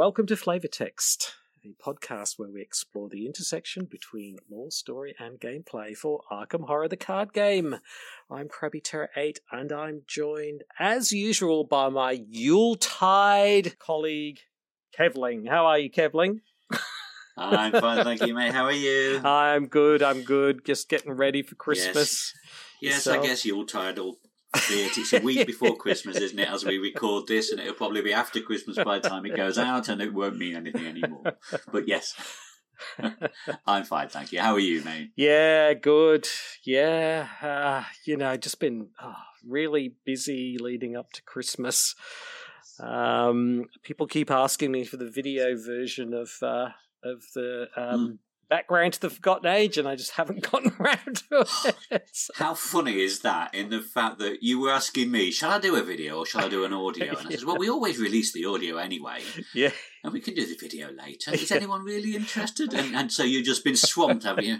welcome to Flavor Text, a podcast where we explore the intersection between lore, story, and gameplay for Arkham Horror the card game. I'm Krabby Terror 8, and I'm joined, as usual, by my Yuletide colleague, Kevling. How are you, Kevling? I'm fine, thank you, mate. How are you? I'm good, I'm good. Just getting ready for Christmas. Yes, Yourself? I guess you're tired It's a week before Christmas, isn't it, as we record this, and it'll probably be after Christmas by the time it goes out, and it won't mean anything anymore. But yes, I'm fine, thank you. How are you, mate? Yeah, good. Yeah, uh, you know, just been oh, really busy leading up to Christmas. Um, people keep asking me for the video version of uh, of the um, background to the Forgotten Age, and I just haven't gotten around to it. How funny is that in the fact that you were asking me, shall I do a video or shall I do an audio? And I said, well, we always release the audio anyway, yeah, and we can do the video later. Is anyone really interested? And, and so you've just been swamped, haven't you?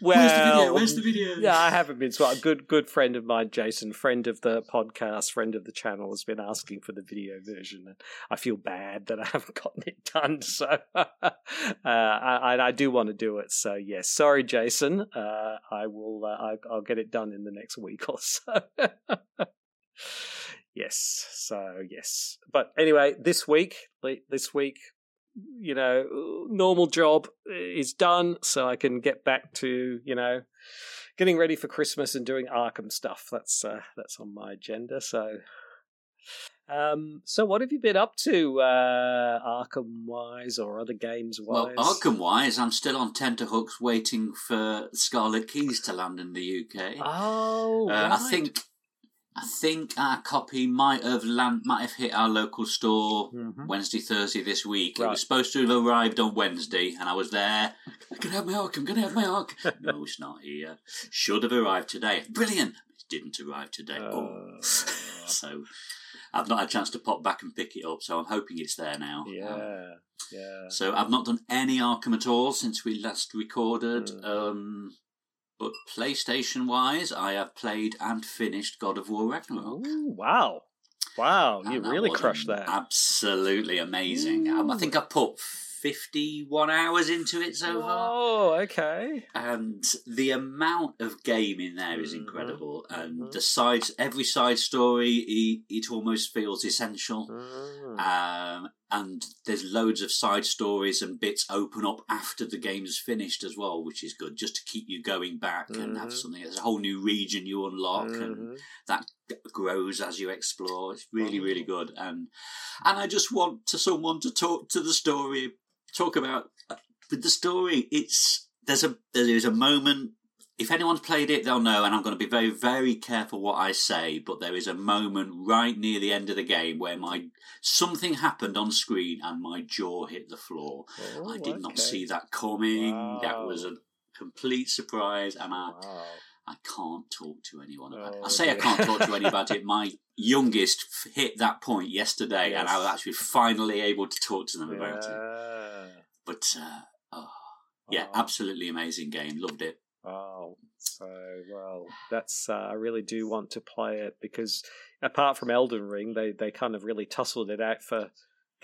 well, Where's the video? Where's the video? Yeah, I haven't been. swamped. a good, good friend of mine, Jason, friend of the podcast, friend of the channel, has been asking for the video version, and I feel bad that I haven't gotten it done. So, uh, I, I do want to do it. So, yes, sorry, Jason. Uh, I will. Uh, I, I'll get it done in the next week or so. Yes. So, yes. But anyway, this week, this week, you know, normal job is done, so I can get back to you know getting ready for Christmas and doing Arkham stuff. That's uh, that's on my agenda. So, um, so what have you been up to, uh, Arkham wise or other games wise? Well. Arkham wise, I'm still on tenterhooks waiting for Scarlet Keys to land in the UK. Oh, Uh, right. I think I think our copy might have land might have hit our local store Mhm. Wednesday, Thursday this week. It was supposed to have arrived on Wednesday, and I was there. I'm gonna have my arc. I'm gonna have my arc. no, it's not here. Should have arrived today. Brilliant. It didn't arrive today. oh. Uh, so I've not had a chance to pop back and pick it up. So I'm hoping it's there now. Um, yeah, yeah. so I've not done any Arkham at all since we last recorded. Mhm. Um, but PlayStation wise, I have played and finished God of War Ragnarok. Ooh, wow, wow! You And that really crushed that. Absolutely amazing. Um, I think I put 51 hours into it so far. Oh, okay. And the amount of game in there is Mhm, incredible. And mhm. the sides, every side story, it, it almost feels essential. Mm. Um, and there's loads of side stories and bits open up after the game's finished as well, which is good, just to keep you going back and have Mhm. something. There's a whole new region you unlock, and Mhm. that grows as you explore. It's really, really Oh. good. And and I just want to someone to talk to the story, talk about uh, with the story. It's there's a there is a moment. If anyone's played it, they'll know, and I'm going to be very, very careful what I say. But there is a moment right near the end of the game where my something happened on screen and my jaw hit the floor. Oh, I did not see that coming. That was a complete surprise, and I, Wow. I can't talk to anyone about it. Oh, I say I can't talk to anyone about it. My youngest hit that point yesterday, and I was actually finally able to talk to them about it. But uh, oh, yeah, Wow. absolutely amazing game. Loved it. Wow. So well, that's uh, I really do want to play it because apart from Elden Ring, they they kind of really tussled it out for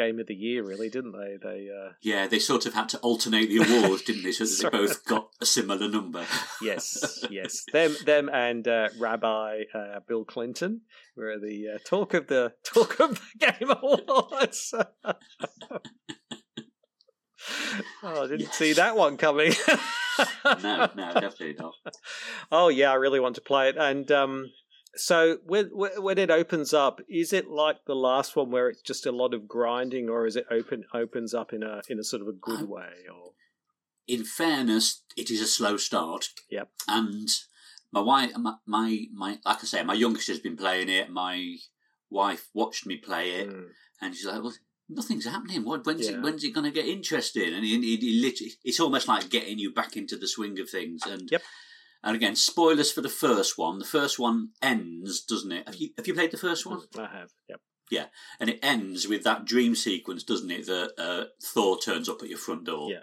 game of the year, really, didn't they? They uh, Yeah, they sort of had to alternate the awards, didn't they? So that they both got a similar number. yes, yes, them them and uh, Rabbi uh, Bill Clinton were the uh, talk of the talk of the game awards. oh, I didn't see that one coming. no, no, definitely not. Oh yeah, I really want to play it. And um, so when when it opens up, is it like the last one where it's just a lot of grinding, or is it open opens up in a in a sort of a good Um, way? Or In fairness, it is a slow start. Yep. And my wife, my, my, my like I say, my youngest has been playing it. My wife watched me play it, Mm. and she's like, "Well, nothing's happening. What? When's Yeah. it? When's it going to get interesting?" And he, he, he literally, it's almost like getting you back into the swing of things. And Yep. And again, spoilers for the first one. The first one ends, doesn't it? Have you have you played the first one? I have. Yep. Yeah, and it ends with that dream sequence, doesn't it? That uh, Thor turns up at your front door. Yeah.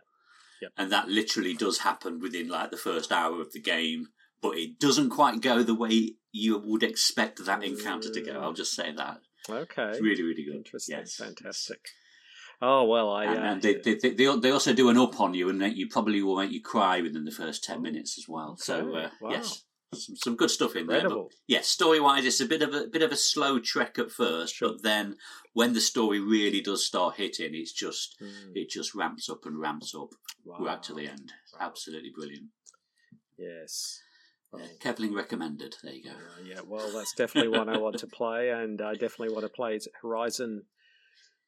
Yep. And that literally does happen within like the first hour of the game, but it doesn't quite go the way you would expect that encounter to go. I'll just say that. Okay. It's really, really good. Interesting. Yes. Fantastic. Oh well, I and, uh, and they, they, they, they also do an up on you, and you probably will make you cry within the first ten minutes as well. So uh, Wow. yes, some, some good stuff in there. But incredible. yes, story wise, it's a bit of a bit of a slow trek at first, Sure. but then when the story really does start hitting, it's just Mm, it just ramps up and ramps up wow. right to the end. Wow. Absolutely brilliant. Yes. Uh, Kevling recommended. There you go. uh, yeah, well, that's definitely one I want to play, and I definitely want to play Horizon,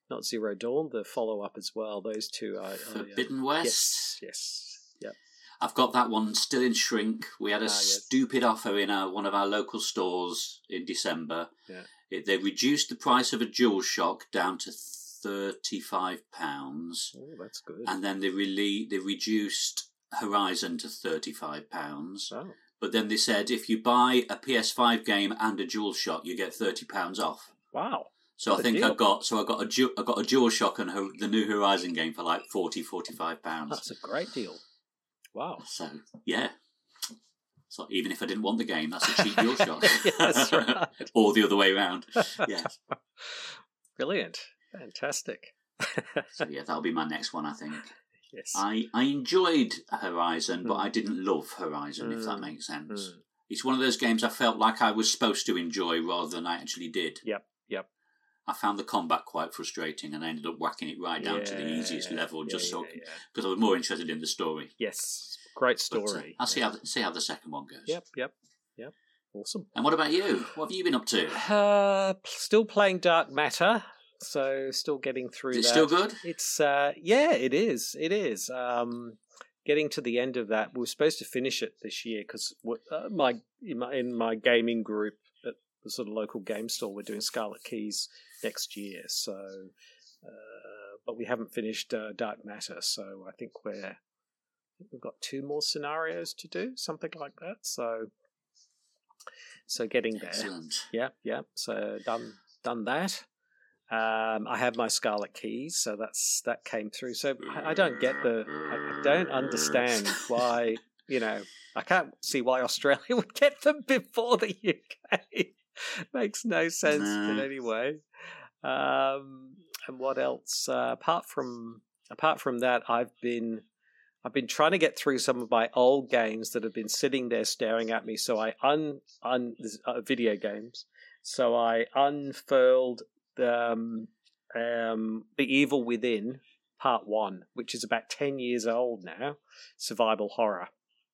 not Zero Dawn, the follow up as well. Those two are. uh, Forbidden West. Yes, yes, yep. I've got that one still in shrink. We had a Ah, yes. stupid offer in our, one of our local stores in December. Yeah. It, they reduced the price of a Dual Shock down to thirty-five pounds, Oh, that's good. and then they really they reduced Horizon to thirty-five pounds. oh, But then they said if you buy a PS5 game and a DualShock, you get thirty pounds off. wow. So I think deal. I got so I got a du- I got a DualShock and ho- the new Horizon game for like 40 45 pounds. That's a great deal. Wow. So yeah. So even if I didn't want the game, that's a cheap DualShock. Yeah, that's right. or the other way around. Yeah. Brilliant. Fantastic. So yeah, that'll be my next one. I think. Yes. I I enjoyed Horizon, but Mm. I didn't love Horizon. If that Mm. makes sense. Mm. It's one of those games I felt like I was supposed to enjoy rather than I actually did. Yep, yep. I found the combat quite frustrating, and I ended up whacking it right down to the easiest Yeah, level, yeah, just so yeah, yeah. because I was more interested in the story. Yes. Great But, uh, story. I'll see how the, see how the second one goes. Yep, yep, yep. Awesome. And what about you? What have you been up to? Uh, still playing Dark Matter, so still getting through Is still good? It's uh, yeah, it is. It is. Um, getting to the end of that, we were supposed to finish it this year because uh, my, in my in my gaming group at the sort of local game store, we're doing Scarlet Keys next year. So, uh, but we haven't finished uh, Dark Matter, so I think we're we've got two more scenarios to do, something like that. So, so getting there. Excellent. Yeah, yeah. So done done that. Um, I have my Scarlet Keys, so that's that came through. So I, I don't get the. I, I don't understand why. You know, I can't see why Australia would get them before the UK. Makes no sense in No. any way. Um, and what else? Uh, apart from apart from that, I've been I've been trying to get through some of my old games that have been sitting there staring at me. So I un un uh, video games. So I unfurled um, um, the Evil Within Part One, which is about ten years old now. Survival horror,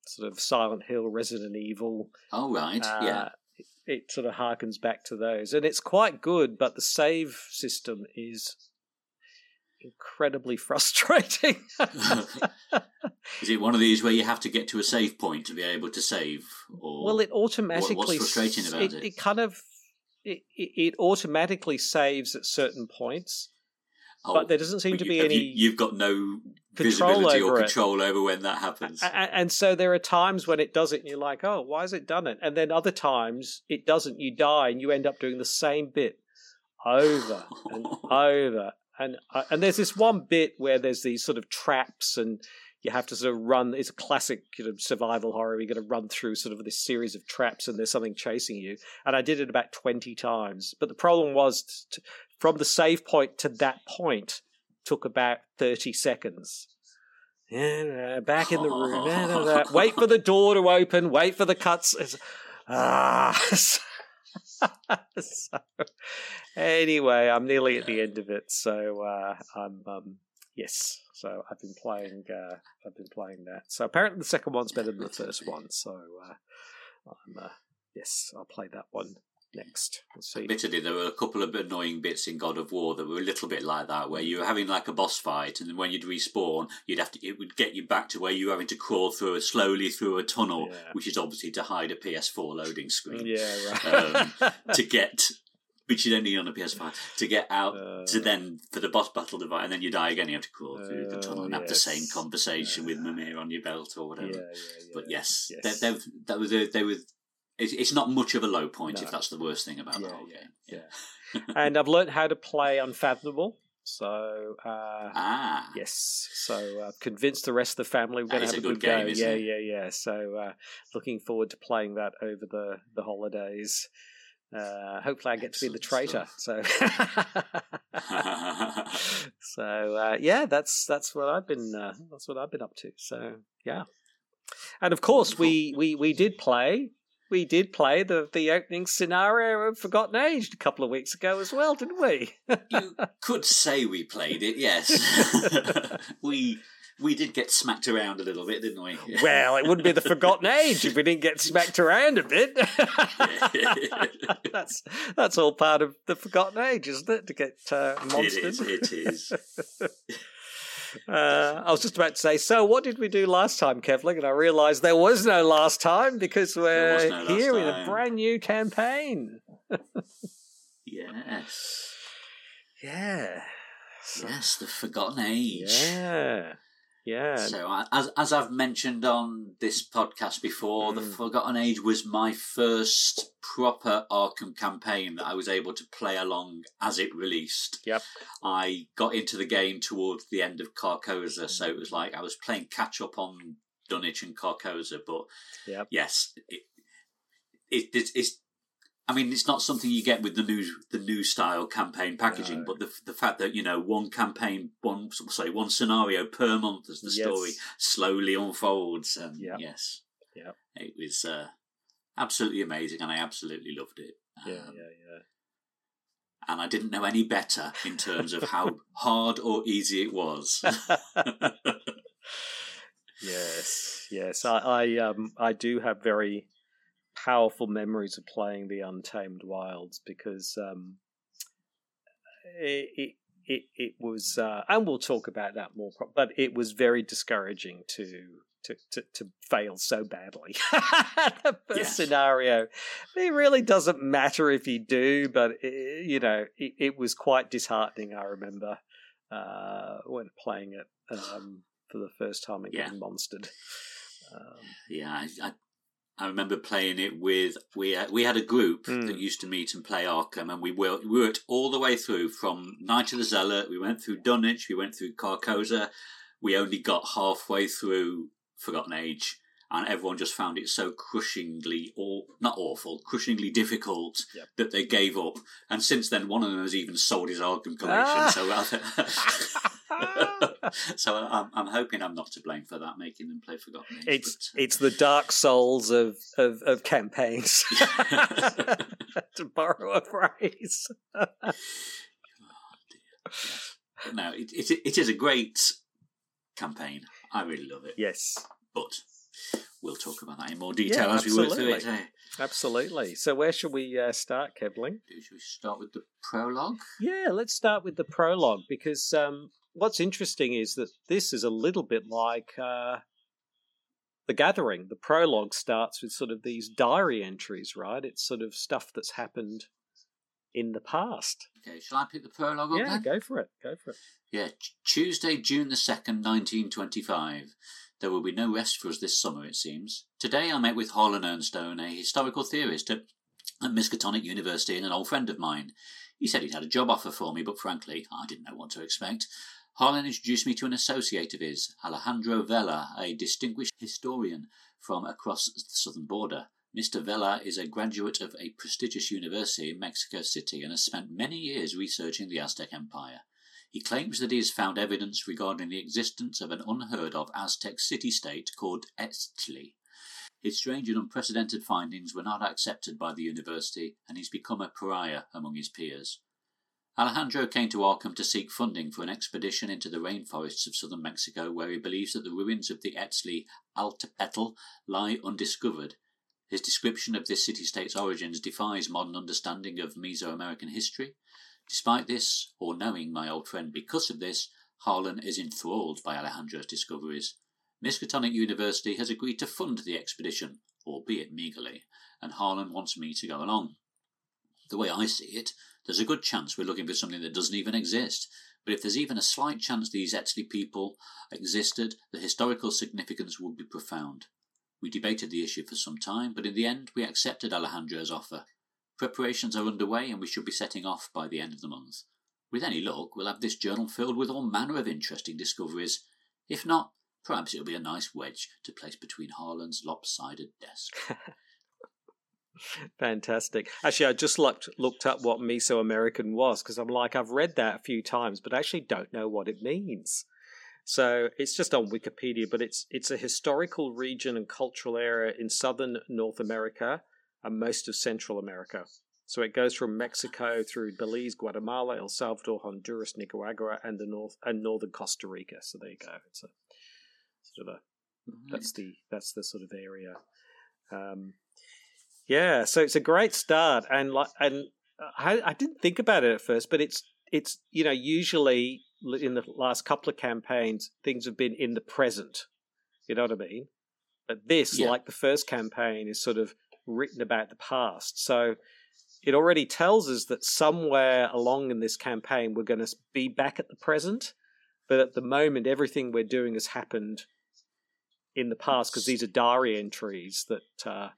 sort of Silent Hill, Resident Evil. All right. yeah. Uh, it, it sort of harkens back to those, and it's quite good. But the save system is incredibly frustrating. Is it one of these where you have to get to a save point to be able to save? Or well, it automatically what's frustrating about it, it? it kind of it, it, automatically saves at certain points, Oh, but there doesn't seem to be have any. You, you've got no control visibility or over it. control over when that happens. A- a- and so there are times when it does it and you're like oh why has it done it and then other times it doesn't you die and you end up doing the same bit over and over and uh, and there's this one bit where there's these sort of traps and you have to sort of run it's a classic you know, survival horror you're going to run through sort of this series of traps and there's something chasing you and i did it about 20 times but the problem was t- from the save point to that point took about 30 seconds yeah, back in the room. da. Wait for the door to open. Wait for the cuts. It's- Ah. so, anyway, I'm nearly at the end of it. So uh, I'm um, yes. So I've been playing. Uh, I've been playing that. So apparently the second one's better than the first one. So uh, I'm uh, yes, I'll play that one next. We'll see. Admittedly, there were a couple of annoying bits in God of War that were a little bit like that, where you were having like a boss fight, and then when you'd respawn, you'd have to it would get you back to where you were having to crawl through a, slowly through a tunnel, Yeah. which is obviously to hide a PS4 loading screen Yeah, right. Um, to get, which you don't need on a PS5 to get out Uh, to then for the boss battle fight, and then you die again. You have to crawl through the Oh, tunnel and have the same conversation with Uh, Mimir on your belt or whatever. yeah, yeah, yeah. But yes, Yes. They, that was a, they were. It's, not much of a low point No. if that's the worst thing about the whole yeah, game. yeah. and I've learned how to play Unfathomable. So uh, Ah, yes, so I've convinced the rest of the family we're going to have a good good, game, yeah, it? yeah, yeah. So uh, looking forward to playing that over the the holidays. Uh, hopefully, I get to be the traitor. So, so uh, yeah, that's that's what I've been uh, that's what I've been up to. So yeah, and of course we we we did play we did play the the opening scenario of Forgotten Age a couple of weeks ago as well, didn't we? you could say we played it, yes. we we did get smacked around a little bit, didn't we? well, it wouldn't be the Forgotten Age if we didn't get smacked around a bit. that's that's all part of the Forgotten Age, isn't it? To get uh, monstered. It is. It is. Uh, I was just about to say, so what did we do last time, Kevling? And I realised there was no last time because we're no here in a brand new campaign. Yes. Yeah. So- Yes, the Forgotten Age. Yeah. Yeah. So, as as I've mentioned on this podcast before, the Mm. Forgotten Age was my first proper Arkham campaign that I was able to play along as it released. Yep. I got into the game towards the end of Carcosa, so it was like I was playing catch up on Dunwich and Carcosa. But Yep. yes, it, it, it's, it's. I mean, it's not something you get with the new the new style campaign packaging, No. but the the fact that you know one campaign, one sorry, one scenario per month as the Yes. story slowly unfolds, and Yep. yes, Yep. it was uh, absolutely amazing, and I absolutely loved it. Yeah, Um, yeah, and I didn't know any better in terms of how hard or easy it was. yes, yes. I, I, um, I do have very powerful memories of playing the Untamed Wilds because um, it, it, it, it was, uh, and we'll talk about that more. But it was very discouraging to. To, to, to fail so badly. the first Yes. scenario, it really doesn't matter if you do, but it, you know, it, it was quite disheartening. I remember uh, when playing it um, for the first time and Yeah. getting monstered. Um, yeah, I, I, I remember playing it with we had, we had a group Mm. that used to meet and play Arkham, and we wor- we worked all the way through from Night of the Zealot. We went through Dunwich, we went through Carcosa. We only got halfway through Forgotten Age, and everyone just found it so crushingly, or not awful, crushingly difficult Yep. that they gave up. And since then, one of them has even sold his Arkham collection. Ah. So, I- so I'm, I'm hoping I'm not to blame for that, making them play Forgotten Age. it's but, uh, it's the dark souls of of, of campaigns, to borrow a phrase. But no, it, it, it is a great campaign. I really love it. Yes, But we'll talk about that in more detail Yeah, as we work through it. absolutely. eh? absolutely. So where should we uh, start, Kevling? Should we start with the prologue? Yeah, let's start with the prologue because um, what's interesting is that this is a little bit like uh, the Gathering. The prologue starts with sort of these diary entries, right? It's sort of stuff that's happened in the past. Okay, shall I pick the prologue up Yeah, then? go for it. Go for it. Yeah, Tuesday, June the 2nd, 1925. There will be no rest for us this summer, it seems. Today I met with Harlan Earnstone, a historical theorist at, at Miskatonic University and an old friend of mine. He said he'd had a job offer for me, but frankly, I didn't know what to expect. Harlan introduced me to an associate of his, Alejandro Vela, a distinguished historian from across the southern border. Mr. Vela is a graduate of a prestigious university in Mexico City and has spent many years researching the Aztec Empire. He claims that he has found evidence regarding the existence of an unheard of Aztec city state called Eztli. His strange and unprecedented findings were not accepted by the university, and he's become a pariah among his peers. Alejandro came to Arkham to seek funding for an expedition into the rainforests of southern Mexico, where he believes that the ruins of the Eztli Altepetl lie undiscovered. His description of this city state's origins defies modern understanding of Mesoamerican history. Despite this, or knowing my old friend because of this, Harlan is enthralled by Alejandro's discoveries. Miskatonic University has agreed to fund the expedition, albeit meagerly, and Harlan wants me to go along. The way I see it, there's a good chance we're looking for something that doesn't even exist. But if there's even a slight chance these Eztli people existed, the historical significance would be profound. We debated the issue for some time, but in the end we accepted Alejandro's offer. Preparations are underway and we should be setting off by the end of the month. With any luck, we'll have this journal filled with all manner of interesting discoveries. If not, perhaps it'll be a nice wedge to place between Harlan's lopsided desk. Fantastic. Actually, I just looked looked up what Mesoamerican was because I'm like I've read that a few times, but I actually don't know what it means. So it's just on Wikipedia, but it's it's a historical region and cultural area in southern North America and most of Central America. So it goes from Mexico through Belize, Guatemala, El Salvador, Honduras, Nicaragua, and the north and northern Costa Rica. So there you go. It's a sort of a that's the that's the sort of area. Um, yeah, so it's a great start, and like and I, I didn't think about it at first, but it's it's you know usually in the last couple of campaigns things have been in the present. You know what I mean? But this, yeah. like the first campaign, is sort of written about the past. So it already tells us that somewhere along in this campaign we're going to be back at the present, but at the moment everything we're doing has happened in the past because these are diary entries that uh,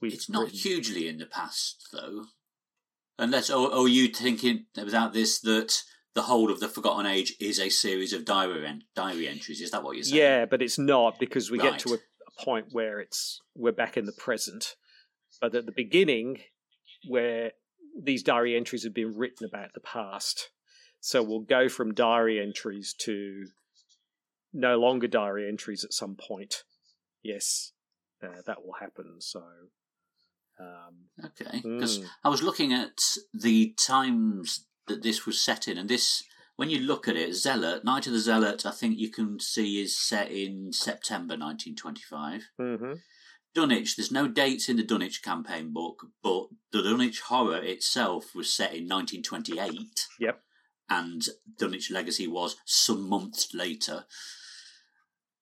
we've. It's not written. hugely in the past though, unless or, or are you thinking without this that the whole of the Forgotten Age is a series of diary en- diary entries? Is that what you're saying? Yeah, but it's not because we Right. get to a, a point where it's we're back in the present, but at the beginning where these diary entries have been written about the past. So we'll go from diary entries to no longer diary entries at some point. Yes, uh, that will happen. So, um, Okay, because Mm. I was looking at the times that this was set in, and this, when you look at it, Zealot, Night of the Zealot, I think you can see is set in September 1925. mhm. Dunwich, there's no dates in the Dunwich campaign book, but the Dunwich horror itself was set in 1928. Yep. And Dunwich Legacy was some months later.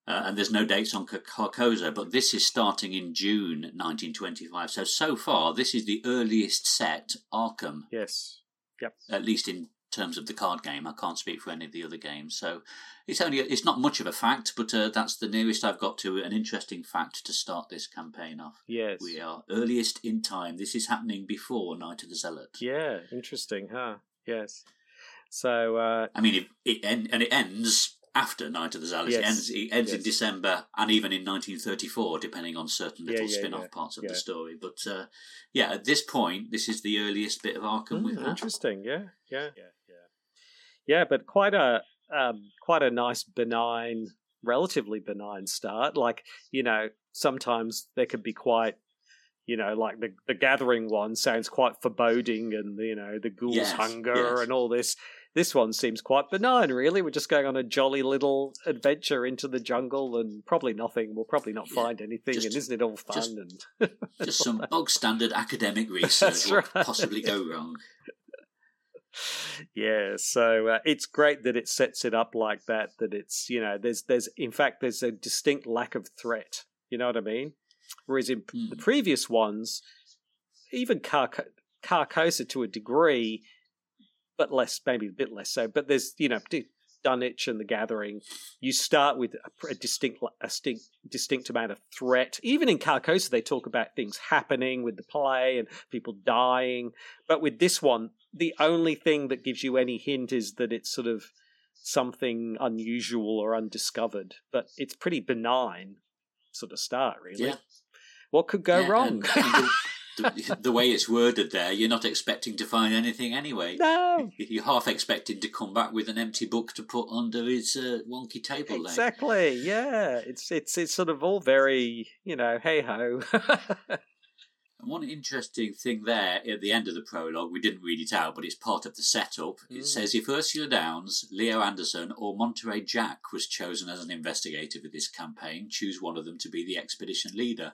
Uh, and there's no dates on Car- Carcosa, but this is starting in June 1925. So, so far, this is the earliest set Arkham, yes, Yep. at least in terms of the card game. I can't speak for any of the other games. So, it's only it's not much of a fact, but uh, that's the nearest I've got to an interesting fact to start this campaign off. yes, We are earliest in time. This is happening before Night of the Zealot. yeah. Interesting, huh? Yes. So, uh, I mean, it, it en- and it ends after Night of the Zealot. It Yes. ends, it ends in December and even in 1934, depending on certain little yeah, spin-off yeah, parts of yeah. the story. But uh, yeah, at this point, this is the earliest bit of Arkham we've Mm, had. interesting. Yeah, yeah, yeah, but quite a um, quite a nice benign, relatively benign start. Like you know, sometimes there could be quite, you know, like the the gathering one sounds quite foreboding, and you know the ghouls' Yes, hunger yes. and all this. This one seems quite benign, really. We're just going on a jolly little adventure into the jungle, and probably nothing. We'll probably not Yeah, find anything, just- and isn't it all fun? just- and Just some bog standard academic research. That's what could right. possibly go wrong? Yeah so uh, it's great that it sets it up like that that it's you know there's there's in fact there's a distinct lack of threat you know what i mean whereas in Hmm. the previous ones even Carc- carcosa to a degree but less maybe a bit less so but there's you know Dunwich and the Gathering, you start with a, a distinct, a distinct, distinct amount of threat. Even in Carcosa, they talk about things happening with the play and people dying. But with this one, the only thing that gives you any hint is that it's sort of something unusual or undiscovered. But it's pretty benign sort of start, really. Yeah. What could go Yeah, wrong? the, the, the way it's worded there, you're not expecting to find anything anyway. no, You're half expecting to come back with an empty book to put under his uh, wonky table leg. exactly. Yeah, it's it's it's sort of all very you know hey ho. One interesting thing there at the end of the prologue, we didn't read it out, but it's part of the setup. Mm. It says if Ursula Downs, Leo Anderson, or Monterey Jack was chosen as an investigator for this campaign, choose one of them to be the expedition leader.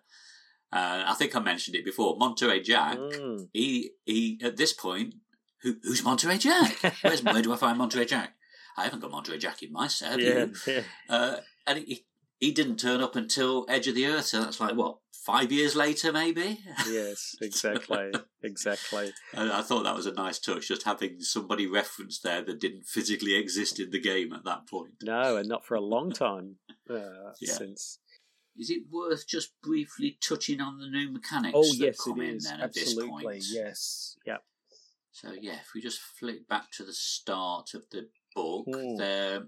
Uh, I think I mentioned it before. Monterey Jack, Mm. he he. At this point, who, who's Monterey Jack? Where's, where do I find Monterey Jack? I haven't got Monterey Jack in my set. yeah, yeah. Uh, and he, he didn't turn up until Edge of the Earth, so that's like, what, five years later, maybe? yes, exactly, exactly. And I thought that was a nice touch, just having somebody referenced there that didn't physically exist in the game at that point. No, and not for a long time uh, Yeah. since. Is it worth just briefly touching on the new mechanics Oh that yes, come it in is then at this absolutely point? yes. Yep. So yeah, if we just flick back to the start of the book, there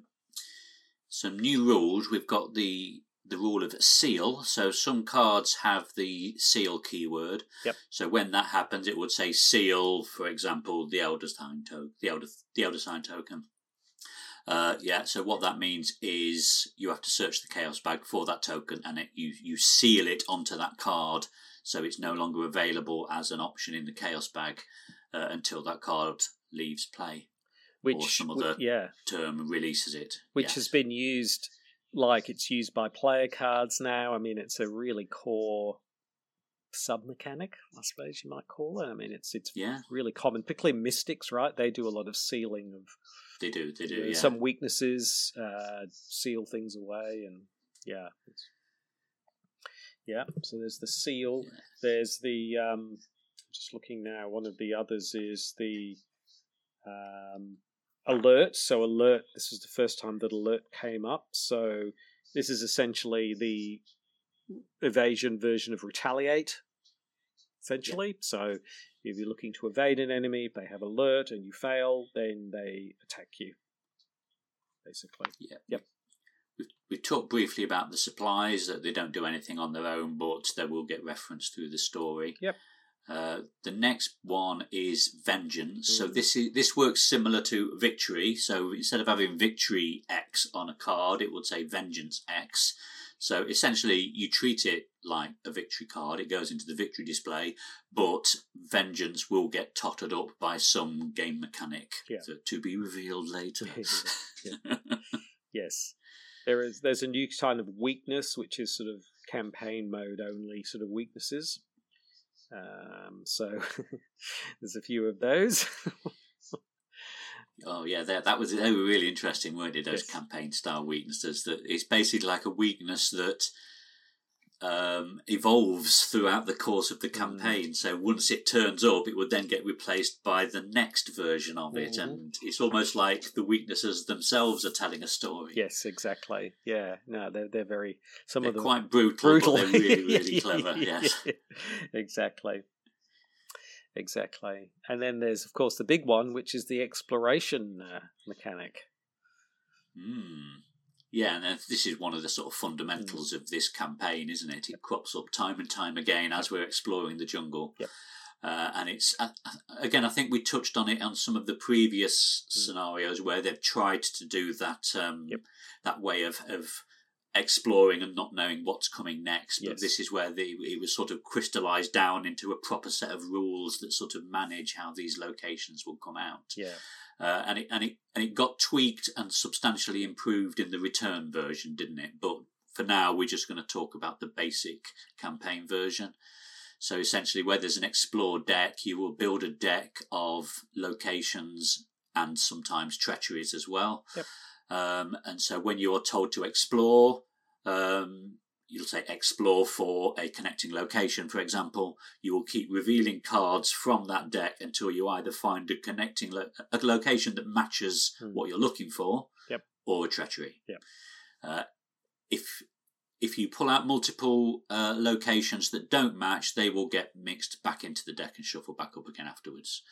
some new rules. We've got the the rule of seal. So some cards have the seal keyword. Yep. So when that happens, it would say seal, for example, the Elder Sign token, the Elder the Elder Sign token. Uh, yeah, so what that means is you have to search the chaos bag for that token, and it, you you seal it onto that card, so it's no longer available as an option in the chaos bag uh, until that card leaves play which or some other yeah, term releases it. which Yes. has been used like it's used by player cards now. I mean, it's a really core sub mechanic, I suppose you might call it. I mean, it's it's yeah, really common, particularly mystics, right? They do a lot of sealing of they do, they do. uh, Yeah. some weaknesses, uh, seal things away, and yeah, yeah. So there's the seal. There's the um, just looking now. One of the others is the um, alert. So alert. This was the first time that alert came up. So this is essentially the evasion version of retaliate. Essentially, so if you're looking to evade an enemy, if they have alert and you fail, then they attack you. Basically, Yeah. Yep. We, we talked briefly about the supplies that they don't do anything on their own, but they will get referenced through the story. Yep. Uh, the next one is vengeance. So Mm. this is this works similar to victory. So instead of having victory X on a card, it would say vengeance X. So essentially, you treat it like a victory card. It goes into the victory display, but vengeance will get tottered up by some game mechanic Yeah. to, to be revealed later. yes, there is. There's a new kind of weakness, which is sort of campaign mode only sort of weaknesses. Um, so there's a few of those. Oh yeah, that that was they were really interesting, weren't they? Those Yes. campaign style weaknesses. That it's basically like a weakness that um, evolves throughout the course of the Mm. campaign. So once it turns up, it would then get replaced by the next version of it, Mhm. and it's almost like the weaknesses themselves are telling a story. yes, exactly. Yeah, no, they're they're very some they're of them quite brutal, brutal. but they're really really clever. Yes. exactly. Exactly. And then there's, of course, the big one, which is the exploration uh, mechanic. Mm. Yeah, and this is one of the sort of fundamentals of this campaign, isn't it? It crops up time and time again as we're exploring the jungle. Yep. Uh, and it's uh, again, I think we touched on it on some of the previous Mm. scenarios where they've tried to do that um, Yep. that way of, of exploring and not knowing what's coming next. But Yes. this is where the, it was sort of crystallized down into a proper set of rules that sort of manage how these locations will come out Yeah. Uh, and it and it and it got tweaked and substantially improved in the return version, didn't it? But for now, we're just going to talk about the basic campaign version. So essentially, where there's an explore deck, you will build a deck of locations and sometimes treacheries as well. Yep. Um, and so when you're told to explore, um, you'll say explore for a connecting location, for example. You will keep revealing cards from that deck until you either find a connecting lo- a location that matches Hmm. what you're looking for, Yep. or a treachery. Yep. Uh, if if you pull out multiple uh, locations that don't match, they will get mixed back into the deck and shuffle back up again afterwards.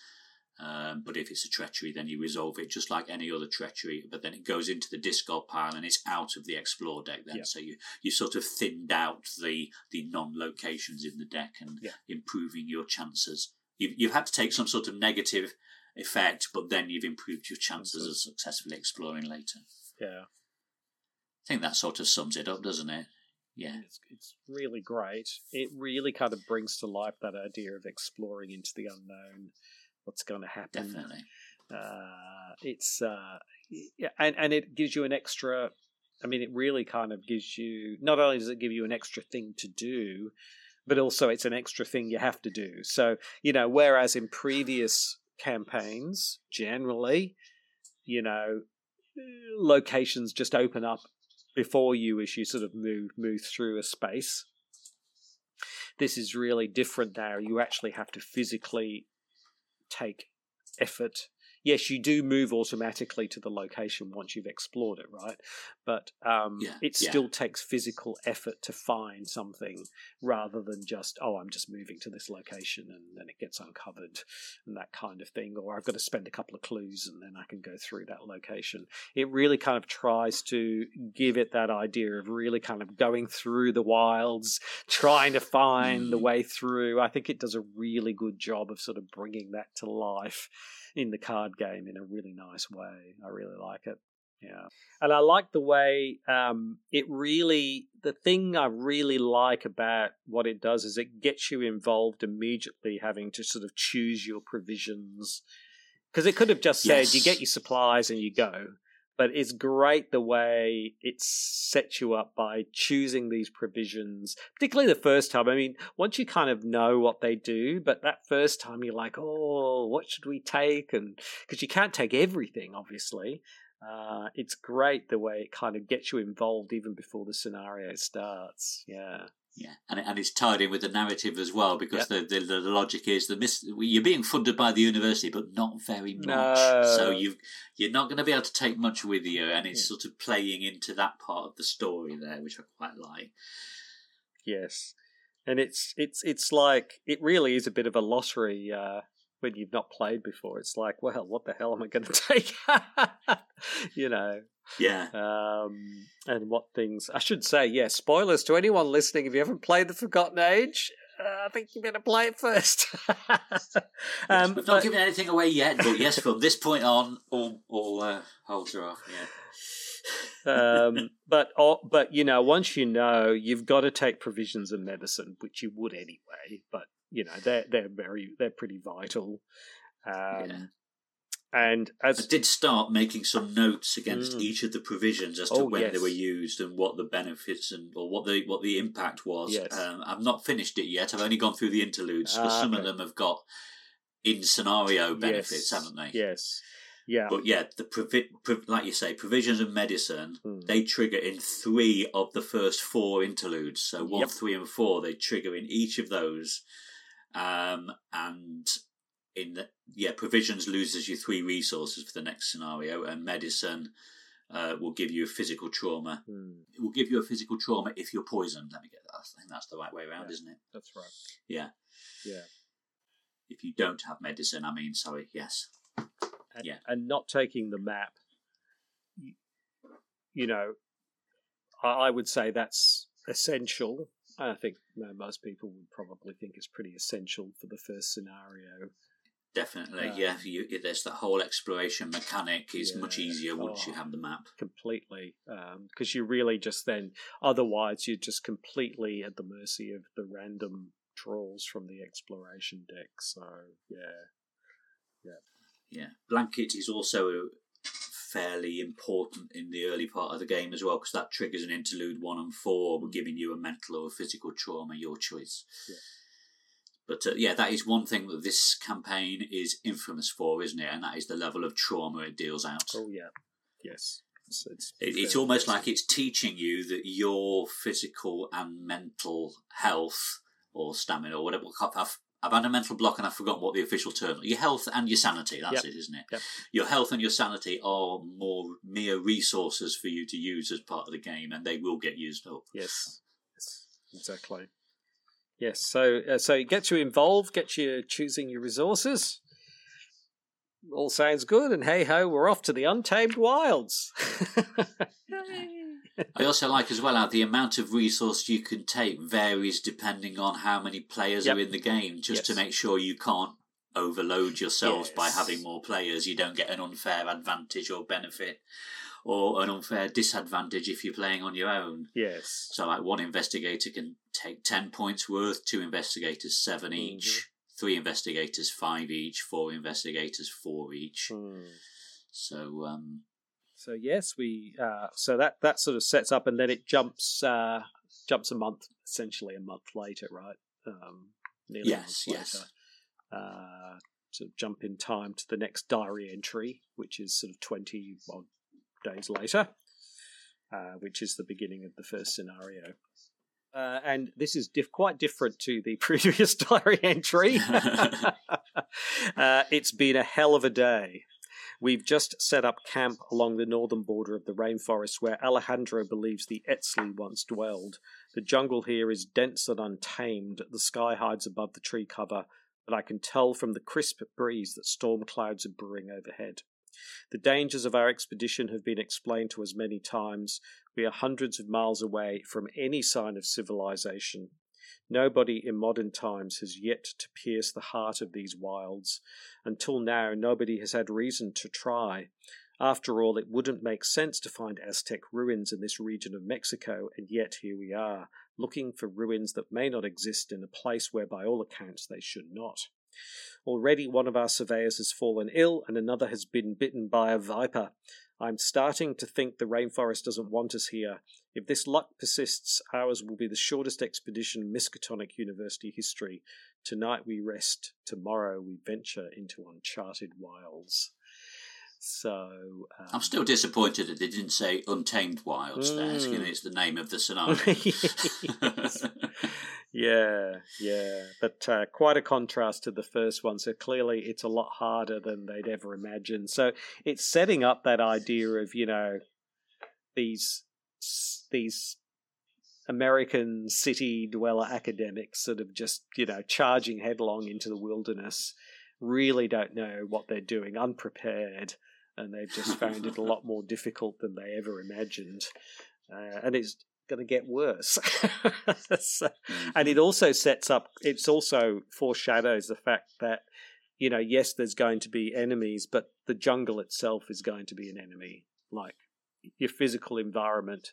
Um, but if it's a treachery, then you resolve it just like any other treachery. But then it goes into the discard pile and it's out of the explore deck. Then, Yeah. so you you sort of thinned out the the non locations in the deck and Yeah. improving your chances. You've you've had to take some sort of negative effect, but then you've improved your chances of successfully exploring later. Yeah. I think that sort of sums it up, doesn't it? Yeah. It's, it's really great. It really kind of brings to life that idea of exploring into the unknown, what's going to happen. Definitely. Uh, it's uh, yeah, and and it gives you an extra. I mean, it really kind of gives you. Not only does it give you an extra thing to do, but also it's an extra thing you have to do. So you know, whereas in previous campaigns, generally, you know, locations just open up before you as you sort of move move through a space. This is really different now. You actually have to physically take effort yes, you do move automatically to the location once you've explored it, right? But um, Yeah, it yeah. still takes physical effort to find something rather than just, oh, I'm just moving to this location and then it gets uncovered and that kind of thing. Or I've got to spend a couple of clues and then I can go through that location. It really kind of tries to give it that idea of really kind of going through the wilds, trying to find the Mm. way through. I think it does a really good job of sort of bringing that to life in the card game in a really nice way. I really like it. Yeah. And I like the way um, it really, the thing I really like about what it does is it gets you involved immediately, having to sort of choose your provisions. Because it could have just said, you get your supplies and you go. But it's great the way it sets you up by choosing these provisions, particularly the first time. I mean, once you kind of know what they do, but that first time you're like, oh, what should we take? And because you can't take everything, obviously. Uh, it's great the way it kind of gets you involved even before the scenario starts. Yeah. Yeah, and, and it's tied in with the narrative as well because the, the the logic is the mis- you're being funded by the university, but not very much. No. So you you're not going to be able to take much with you, and it's sort of playing into that part of the story there, which I quite like. Yes. And it's it's it's like it really is a bit of a lottery uh, when you've not played before. It's like, well, what the hell am I going to take? you know. Yeah, um, and what things I should say. Yeah, spoilers to anyone listening. If you haven't played the Forgotten Age, uh, I think you better play it first. um, we've not given anything away yet, but yes, from this point on, all all uh, holds are off. Yeah, um, but oh, but you know, once you know, you've got to take provisions and medicine, which you would anyway. But you know, they're they're very they're pretty vital. Um, Yeah. And I did start making some notes against Mm. each of the provisions as to Oh, when they were used and what the benefits and or what the what the impact was. Yes. Um, I've not finished it yet. I've only gone through the interludes because Ah, some of them have got in scenario benefits, yes, haven't they? Yes, yeah. But yeah, the provi- prov- like you say, provisions and medicine Mm. they trigger in three of the first four interludes. So one, Yep. three, and four they trigger in each of those, um, and in the yeah, provisions loses you three resources for the next scenario, and medicine uh, will give you a physical trauma. Mm, It will give you a physical trauma if you're poisoned. Let me get that. I think that's the right way around, Yeah. isn't it? that's right. Yeah. Yeah. If you don't have medicine, I mean, sorry, yes. and, Yeah. and not taking the map you, know I, I would say that's essential i think you know, most people would probably think it's pretty essential for the first scenario Definitely, Um, yeah. You, there's that whole exploration mechanic is much Yeah. easier once you Oh. have the map. completely because you really just then otherwise you're just completely at the mercy of the random draws from the exploration deck so yeah Yeah, yeah. blanket is also fairly important in the early part of the game as well because that triggers an interlude one and four, Mm. giving you a mental or a physical trauma, your choice. Yeah. But uh, yeah, that is one thing that this campaign is infamous for, isn't it? And that is the level of trauma it deals out. oh yeah yes it's, it's, It, it's almost like it's teaching you that your physical and mental health or stamina or whatever. I've, I've had a mental block and I've forgotten what the official term. Your health and your sanity. That's Yep. it, isn't it? Yep. Your health and your sanity are more mere resources for you to use as part of the game, and they will get used up. Yes, yes, exactly. Yes, so uh, so it gets you involved, gets you choosing your resources. All sounds good, and hey ho, we're off to the untamed wilds. I also like as well how the amount of resource you can take varies depending on how many players Yep. are in the game, just to make sure you can't overload yourselves by having more players. You don't get an unfair advantage or benefit or an unfair disadvantage if you're playing on your own. yes, So, like one investigator can take 10 points worth, two investigators, 7 Mm-hmm. each, three investigators, 5 each, four investigators, 4 each. Hmm. So, um, So yes, we uh, so that that sort of sets up, and then it jumps uh, jumps a month, essentially a month later, right? Um, nearly Yes, a month yes. later. Uh, sort of jump in time to the next diary entry, which is sort of twenty odd days later, uh, which is the beginning of the first scenario. Uh, and this is diff- quite different to the previous diary entry. uh, it's been a hell of a day. We've just set up camp along the northern border of the rainforest where Alejandro believes the Eztli once dwelled. The jungle here is dense and untamed. The sky hides above the tree cover, but I can tell from the crisp breeze that storm clouds are brewing overhead. The dangers of our expedition have been explained to us many times. We are hundreds of miles away from any sign of civilization. Nobody in modern times has yet to pierce the heart of these wilds. Until now, nobody has had reason to try. After all, it wouldn't make sense to find Aztec ruins in this region of Mexico, and yet here we are, looking for ruins that may not exist in a place where, by all accounts, they should not. Already one of our surveyors has fallen ill, and another has been bitten by a viper. I'm starting to think the rainforest doesn't want us here. If this luck persists, ours will be the shortest expedition in Miskatonic University history. Tonight we rest, tomorrow we venture into uncharted wilds. So um, I'm still disappointed that they didn't say Untamed Wilds mm. there, it's the name of the scenario. yeah, yeah, but uh, quite a contrast to the first one. So clearly, it's a lot harder than they'd ever imagined. So it's setting up that idea of you know these these American city dweller academics sort of just you know charging headlong into the wilderness really don't know what they're doing, unprepared, and they've just found it a lot more difficult than they ever imagined. Uh, and it's going to get worse. so, and it mm-hmm. also sets up, it's also foreshadows the fact that, you know, yes, there's going to be enemies, but the jungle itself is going to be an enemy. Like your physical environment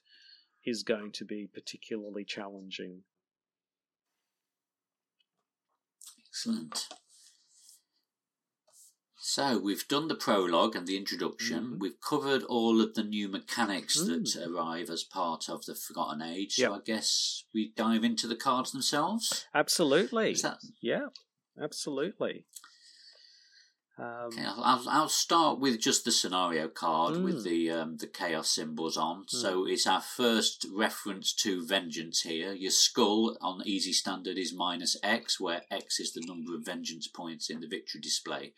is going to be particularly challenging. Excellent. So we've done the prologue and the introduction. Mm-hmm. We've covered all of the new mechanics mm. that arrive as part of the Forgotten Age. Yep. So I guess we dive into the cards themselves. Absolutely. That... Yeah, absolutely. Um, okay, I'll, I'll, start with just the scenario card mm. with the um, the chaos symbols on. Mm. So it's our first reference to vengeance here. Your skull on easy standard is minus X, where X is the number of vengeance points in the victory display.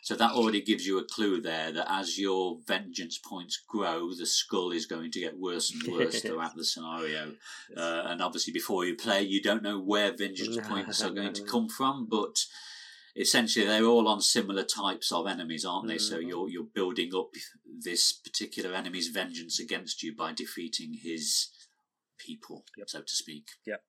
So that already gives you a clue there that as your vengeance points grow, the skull is going to get worse and worse throughout the scenario. Uh, and obviously, before you play, you don't know where vengeance points are going to come from, but essentially they're all on similar types of enemies, aren't they? Mm-hmm. So you're you're building up this particular enemy's vengeance against you by defeating his people, yep. so to speak. Yep.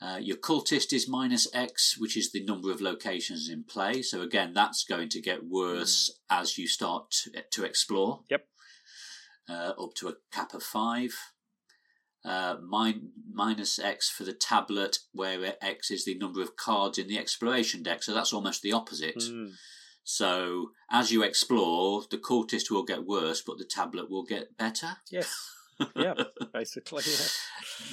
Uh, your cultist is minus X, which is the number of locations in play. So again, that's going to get worse mm. as you start to, to explore. Yep. Uh, up to a cap of five uh, min- minus X for the tablet, where X is the number of cards in the exploration deck. So that's almost the opposite. Mm. So as you explore, the cultist will get worse, but the tablet will get better. Yes. Yeah, basically.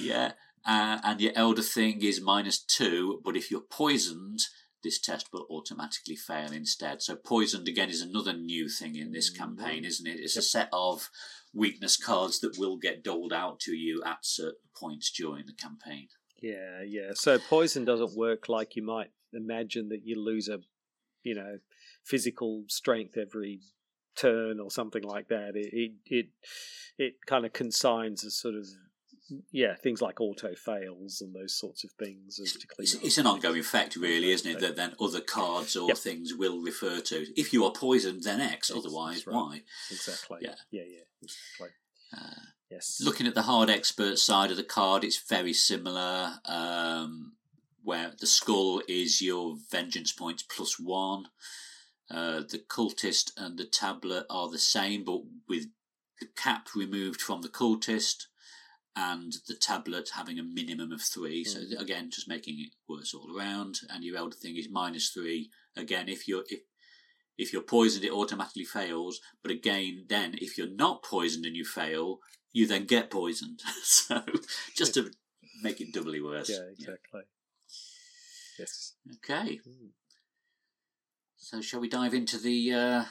Yeah. yeah. Uh, and your elder thing is minus two, but if you're poisoned, this test will automatically fail instead. So poisoned again is another new thing in this mm. campaign, isn't it? It's yep. a set of weakness cards that will get doled out to you at certain points during the campaign. Yeah, yeah. So poison doesn't work like you might imagine that you lose a, you know, physical strength every turn or something like that. It it it, it kind of consigns a sort of yeah, things like auto fails and those sorts of things. It's, it's, an ongoing effect, really, isn't it? That then other cards or yep. things will refer to. If you are poisoned, then X. otherwise, right. Y. Exactly. Yeah. Yeah. Yeah. Exactly. Uh, yes. Looking at the hard expert side of the card, it's very similar. Um, where the skull is your vengeance points plus one. Uh, the cultist and the tablet are the same, but with the cap removed from the cultist and the tablet having a minimum of three. Mm. So again, just making it worse all around. And your elder thing is minus three. Again, if you're if if you're poisoned, it automatically fails. But again, then if you're not poisoned and you fail, you then get poisoned. so just to make it doubly worse. Yeah, exactly. Yeah. Yes. Okay. Mm. So shall we dive into the uh,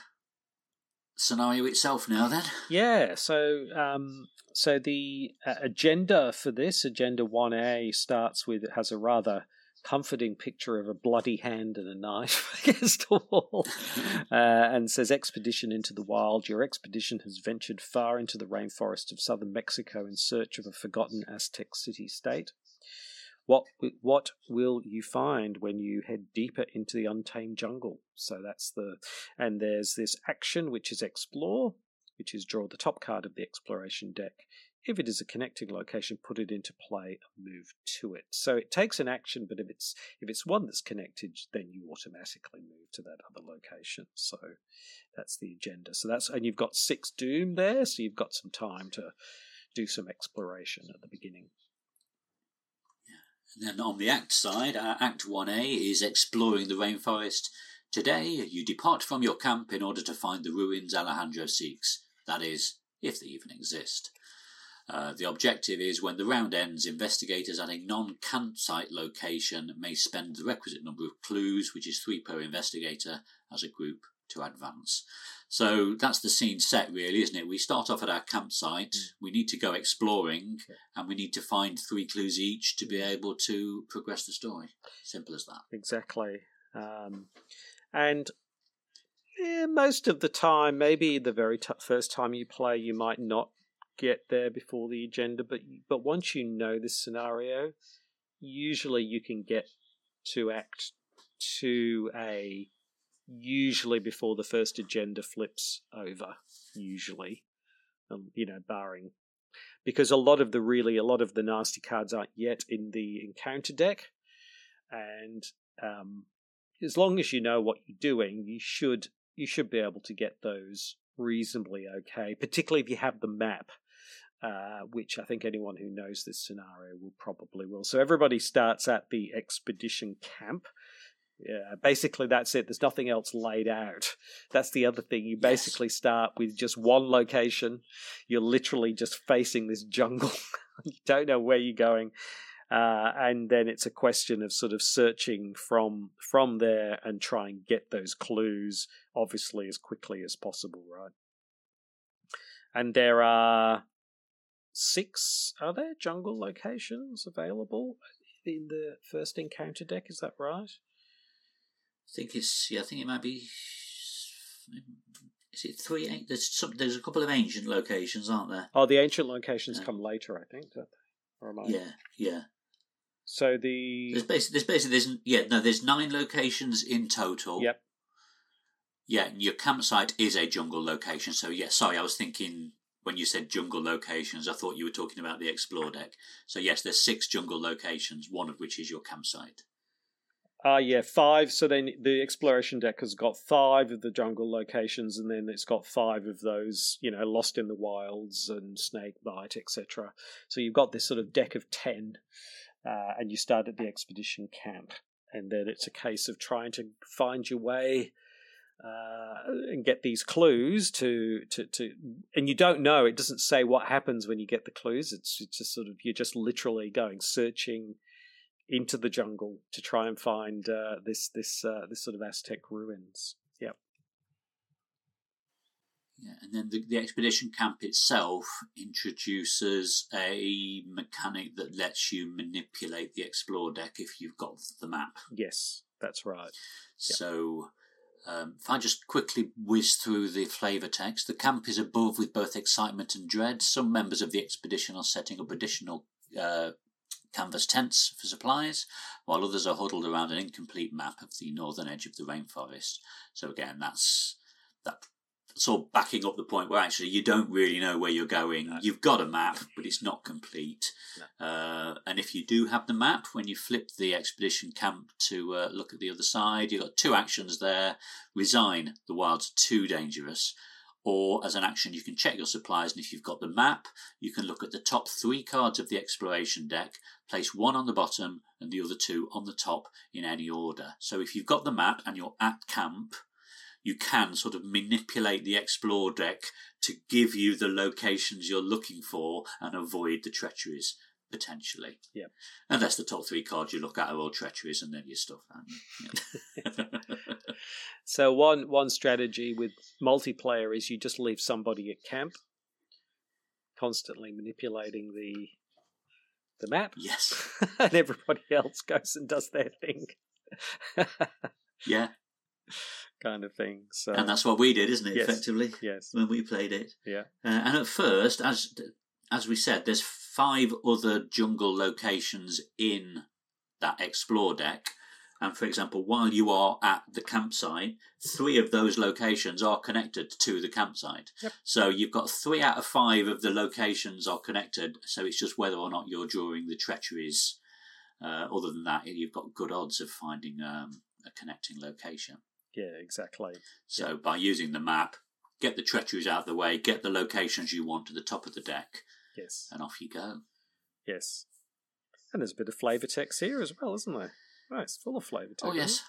scenario itself now then? Yeah. So um, so the uh, agenda for this agenda one A starts with it has a rather comforting picture of a bloody hand and a knife against a wall, uh, and says expedition into the wild. Your expedition has ventured far into the rainforest of southern Mexico in search of a forgotten Aztec city state. What what will you find when you head deeper into the untamed jungle? So that's the and there's this action which is explore, which is draw the top card of the exploration deck. If it is a connecting location, put it into play and move to it. So it takes an action, but if it's if it's one that's connected, then you automatically move to that other location. So that's the agenda. So that's and you've got six doom there, so you've got some time to do some exploration at the beginning. And then on the Act side, uh, Act 1A is exploring the rainforest. Today, you depart from your camp in order to find the ruins Alejandro seeks. That is, if they even exist. Uh, the objective is when the round ends, investigators at a non campsite location may spend the requisite number of clues, which is three per investigator, as a group to advance. So that's the scene set, really, isn't it? We start off at our campsite, mm. we need to go exploring, and we need to find three clues each to be able to progress the story. Simple as that. Exactly. Um, and yeah, most of the time, maybe the very t- first time you play, you might not get there before the agenda, but but once you know this scenario, usually you can get to Act to A usually before the first agenda flips over, usually, um, you know, barring because a lot of the really a lot of the nasty cards aren't yet in the encounter deck, and um, as long as you know what you're doing, you should you should be able to get those reasonably okay, particularly if you have the map. Uh, which I think anyone who knows this scenario will probably will. So everybody starts at the expedition camp, yeah, basically that's it. There's nothing else laid out. That's the other thing. You basically yes. start with just one location. You're literally just facing this jungle. you don't know where you're going. Uh, and then it's a question of sort of searching from from there and try and get those clues, obviously as quickly as possible, right? And there are six. Are there jungle locations available in the first encounter deck? Is that right? I think it's yeah. I think it might be. Is it three? There's some. There's a couple of ancient locations, aren't there? Oh, the ancient locations yeah. come later, I think. Don't they? Or am I? Yeah, yeah. So the there's basically there's basically there's yeah no there's nine locations in total. Yep. Yeah, your campsite is a jungle location. So yeah, sorry, I was thinking when you said jungle locations, I thought you were talking about the explore deck. So yes, there's six jungle locations, one of which is your campsite. Ah, uh, yeah, five. So then the exploration deck has got five of the jungle locations, and then it's got five of those, you know, lost in the wilds and snake bite, etc. So you've got this sort of deck of ten, uh, and you start at the expedition camp, and then it's a case of trying to find your way. Uh, and get these clues to, to to and you don't know it doesn't say what happens when you get the clues it's, it's just sort of you're just literally going searching into the jungle to try and find uh, this this uh, this sort of Aztec ruins. Yep. Yeah, and then the, the expedition camp itself introduces a mechanic that lets you manipulate the explore deck if you've got the map. Yes, that's right. Yep. So. Um, if I just quickly whiz through the flavour text, the camp is above with both excitement and dread. Some members of the expedition are setting up additional uh, canvas tents for supplies, while others are huddled around an incomplete map of the northern edge of the rainforest. So again, that's that sort of backing up the point where actually you don't really know where you're going. No. You've got a map, but it's not complete. No. Uh, and if you do have the map, when you flip the expedition camp to uh, look at the other side, you've got two actions there. Resign, the wilds are too dangerous or as an action, you can check your supplies, and if you've got the map, you can look at the top three cards of the exploration deck, place one on the bottom and the other two on the top in any order. So if you've got the map and you're at camp, you can sort of manipulate the explore deck to give you the locations you're looking for and avoid the treacheries potentially. Yeah. Unless the top three cards you look at are all treacheries and then you're stuff. Yeah. so one one strategy with multiplayer is you just leave somebody at camp, constantly manipulating the the map. Yes. and everybody else goes and does their thing. Yeah. kind of thing. So And that's what we did, isn't it? Yes. Effectively, yes. when we played it. Yeah. Uh, and at first, as as we said, there's five other jungle locations in that explore deck. And for example, while you are at the campsite, three of those locations are connected to the campsite. Yep. So you've got three out of five of the locations are connected. So it's just whether or not you're drawing the treacheries. Uh, other than that, you've got good odds of finding um, a connecting location. Yeah, exactly. So by using the map, get the treacheries out of the way, get the locations you want to the top of the deck, Yes. and off you go. Yes. And there's a bit of flavour text here as well, isn't there? Nice, full of flavour text. Oh yes,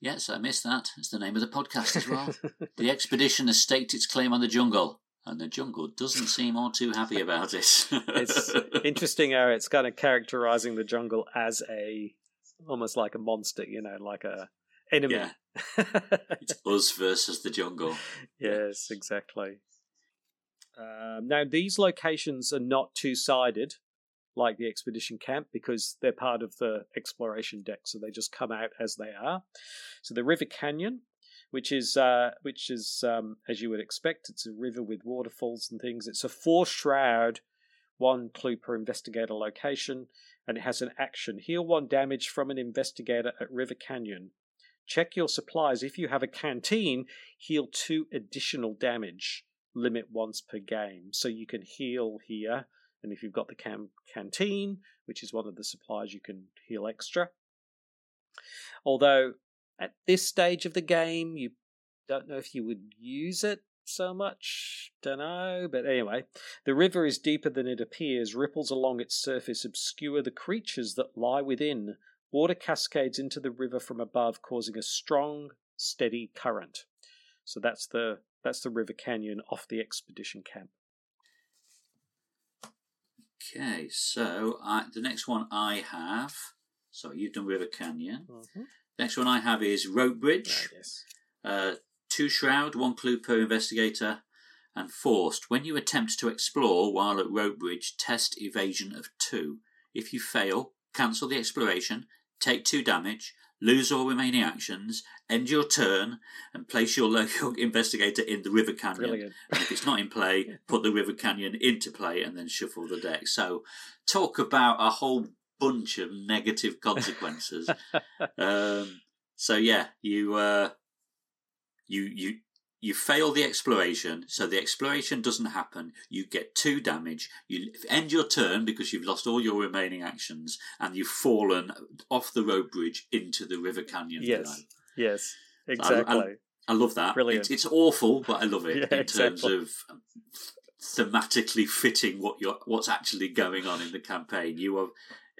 yes, I missed that. It's the name of the podcast as well. the expedition has staked its claim on the jungle, and the jungle doesn't seem all too happy about it. it's interesting how it's kind of characterizing the jungle as a almost like a monster, you know, like a enemy. Yeah. it's us versus the jungle. yes, exactly. Um, now these locations are not two sided like the expedition camp because they're part of the exploration deck, so they just come out as they are. So the River Canyon, which is uh, which is um, as you would expect, it's a river with waterfalls and things. It's a four shroud, one clue per investigator location, and it has an action: heal one damage from an investigator at River Canyon. Check your supplies. If you have a canteen, heal two additional damage. Limit once per game, so you can heal here and if you've got the cam- canteen, which is one of the supplies, you can heal extra. Although at this stage of the game, you don't know if you would use it so much. Don't know. But anyway, the river is deeper than it appears. Ripples along its surface obscure the creatures that lie within. Water cascades into the river from above, causing a strong, steady current. So that's the that's the river canyon off the expedition camp. Okay, so I, the next one I have. So you've done River Canyon. Mm-hmm. Next one I have is Rope Bridge. yes. Uh, two shroud, one clue per investigator, and forced. When you attempt to explore while at Rope Bridge, test evasion of two. If you fail, cancel the exploration, take two damage, lose all remaining actions, end your turn, and place your local investigator in the River Canyon. Brilliant. And if it's not in play, put the River Canyon into play and then shuffle the deck. So, talk about a whole bunch of negative consequences. um, so yeah, you uh, you you you fail the exploration, so the exploration doesn't happen. You get two damage. You end your turn because you've lost all your remaining actions, and you've fallen off the road bridge into the River Canyon. Yes. below. Yes. I- Exactly. I love that. Brilliant. It's, it's awful, but I love it Yeah, in terms exactly. of um, thematically fitting what you're what's actually going on in the campaign. You are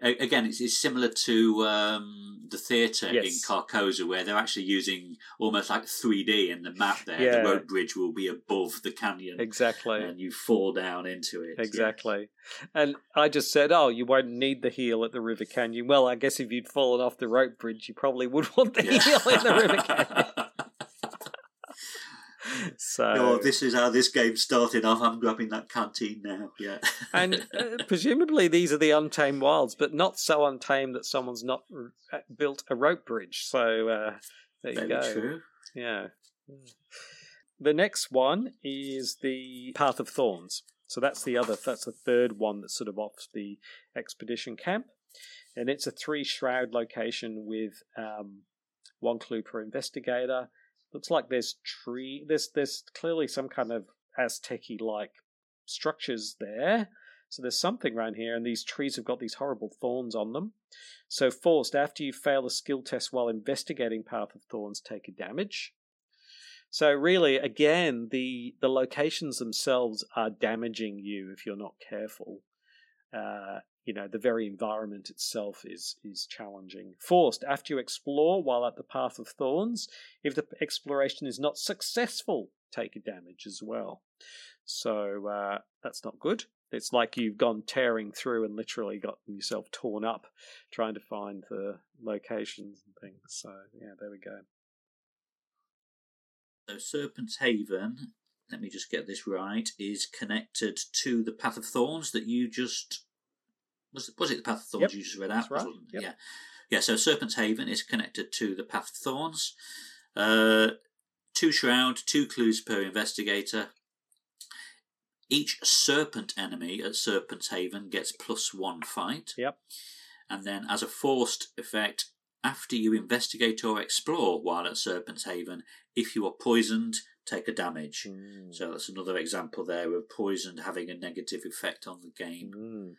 again, it's, it's similar to um, the theatre in Yes. Carcosa, where they're actually using almost like 3D in the map. There, Yeah. the road bridge will be above the canyon, exactly. and you fall down into it. Exactly. And I just said, oh, you won't need the heal at the River Canyon. Well, I guess if you'd fallen off the rope bridge, you probably would want the Yeah. heal in the River Canyon. So, oh, this is how this game started off. I'm grabbing that canteen now. Yeah. and uh, presumably these are the untamed wilds, but not so untamed that someone's not r- built a rope bridge. So uh, there you Very go. true. Yeah. The next one is the Path of Thorns. So that's the other, that's the third one that's sort of off the expedition camp. And it's a three shroud location with um, one clue per investigator. Looks like there's tree, there's, there's clearly some kind of Aztec like structures there. So there's something around here, and these trees have got these horrible thorns on them. So forced, after you fail a skill test while investigating Path of Thorns, take a damage. So really, again, the the locations themselves are damaging you if you're not careful. Uh, you know, the very environment itself is is challenging. Forced, after you explore while at the Path of Thorns, if the exploration is not successful, take a damage as well. So uh, that's not good. It's like you've gone tearing through and literally gotten yourself torn up trying to find the locations and things. So yeah, there we go. So Serpent's Haven, let me just get this right, is connected to the Path of Thorns that you just was it, was it the Path of Thorns Yep, you just read out? right, yep. Yeah, yeah. So Serpent's Haven is connected to the Path of Thorns. Uh, two shroud, two clues per investigator. Each serpent enemy at Serpent's Haven gets plus one fight. Yep. And then, as a forced effect, after you investigate or explore while at Serpent's Haven, if you are poisoned, take a damage. Mm. So that's another example there of poisoned having a negative effect on the game. Mm.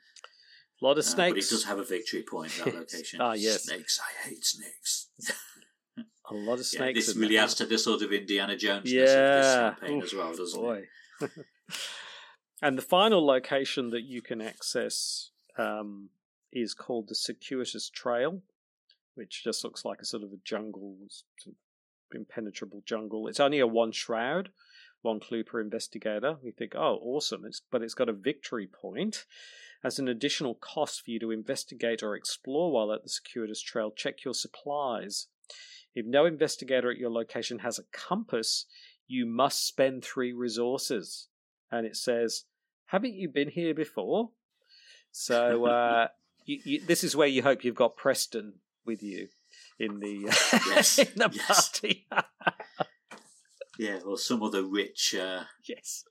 A lot of Uh, snakes. but it does have a victory point, that location. Ah, yes. Snakes, I hate snakes. a lot of yeah, snakes. this in really adds to the sort of Indiana Jones of Yeah. this campaign as well, doesn't it? and the final location that you can access um, is called the Circuitous Trail, which just looks like a sort of a jungle, sort of impenetrable jungle. It's only a one shroud, one clue per investigator. We think, oh, awesome! It's but it's got a victory point. As an additional cost for you to investigate or explore while at the Circuitous Trail, check your supplies. If no investigator at your location has a compass, you must spend three resources. And it says, Haven't you been here before? So uh, you, you, this is where you hope you've got Preston with you in the, Yes, in the yes. party. Yeah, or some other rich. Uh, yes.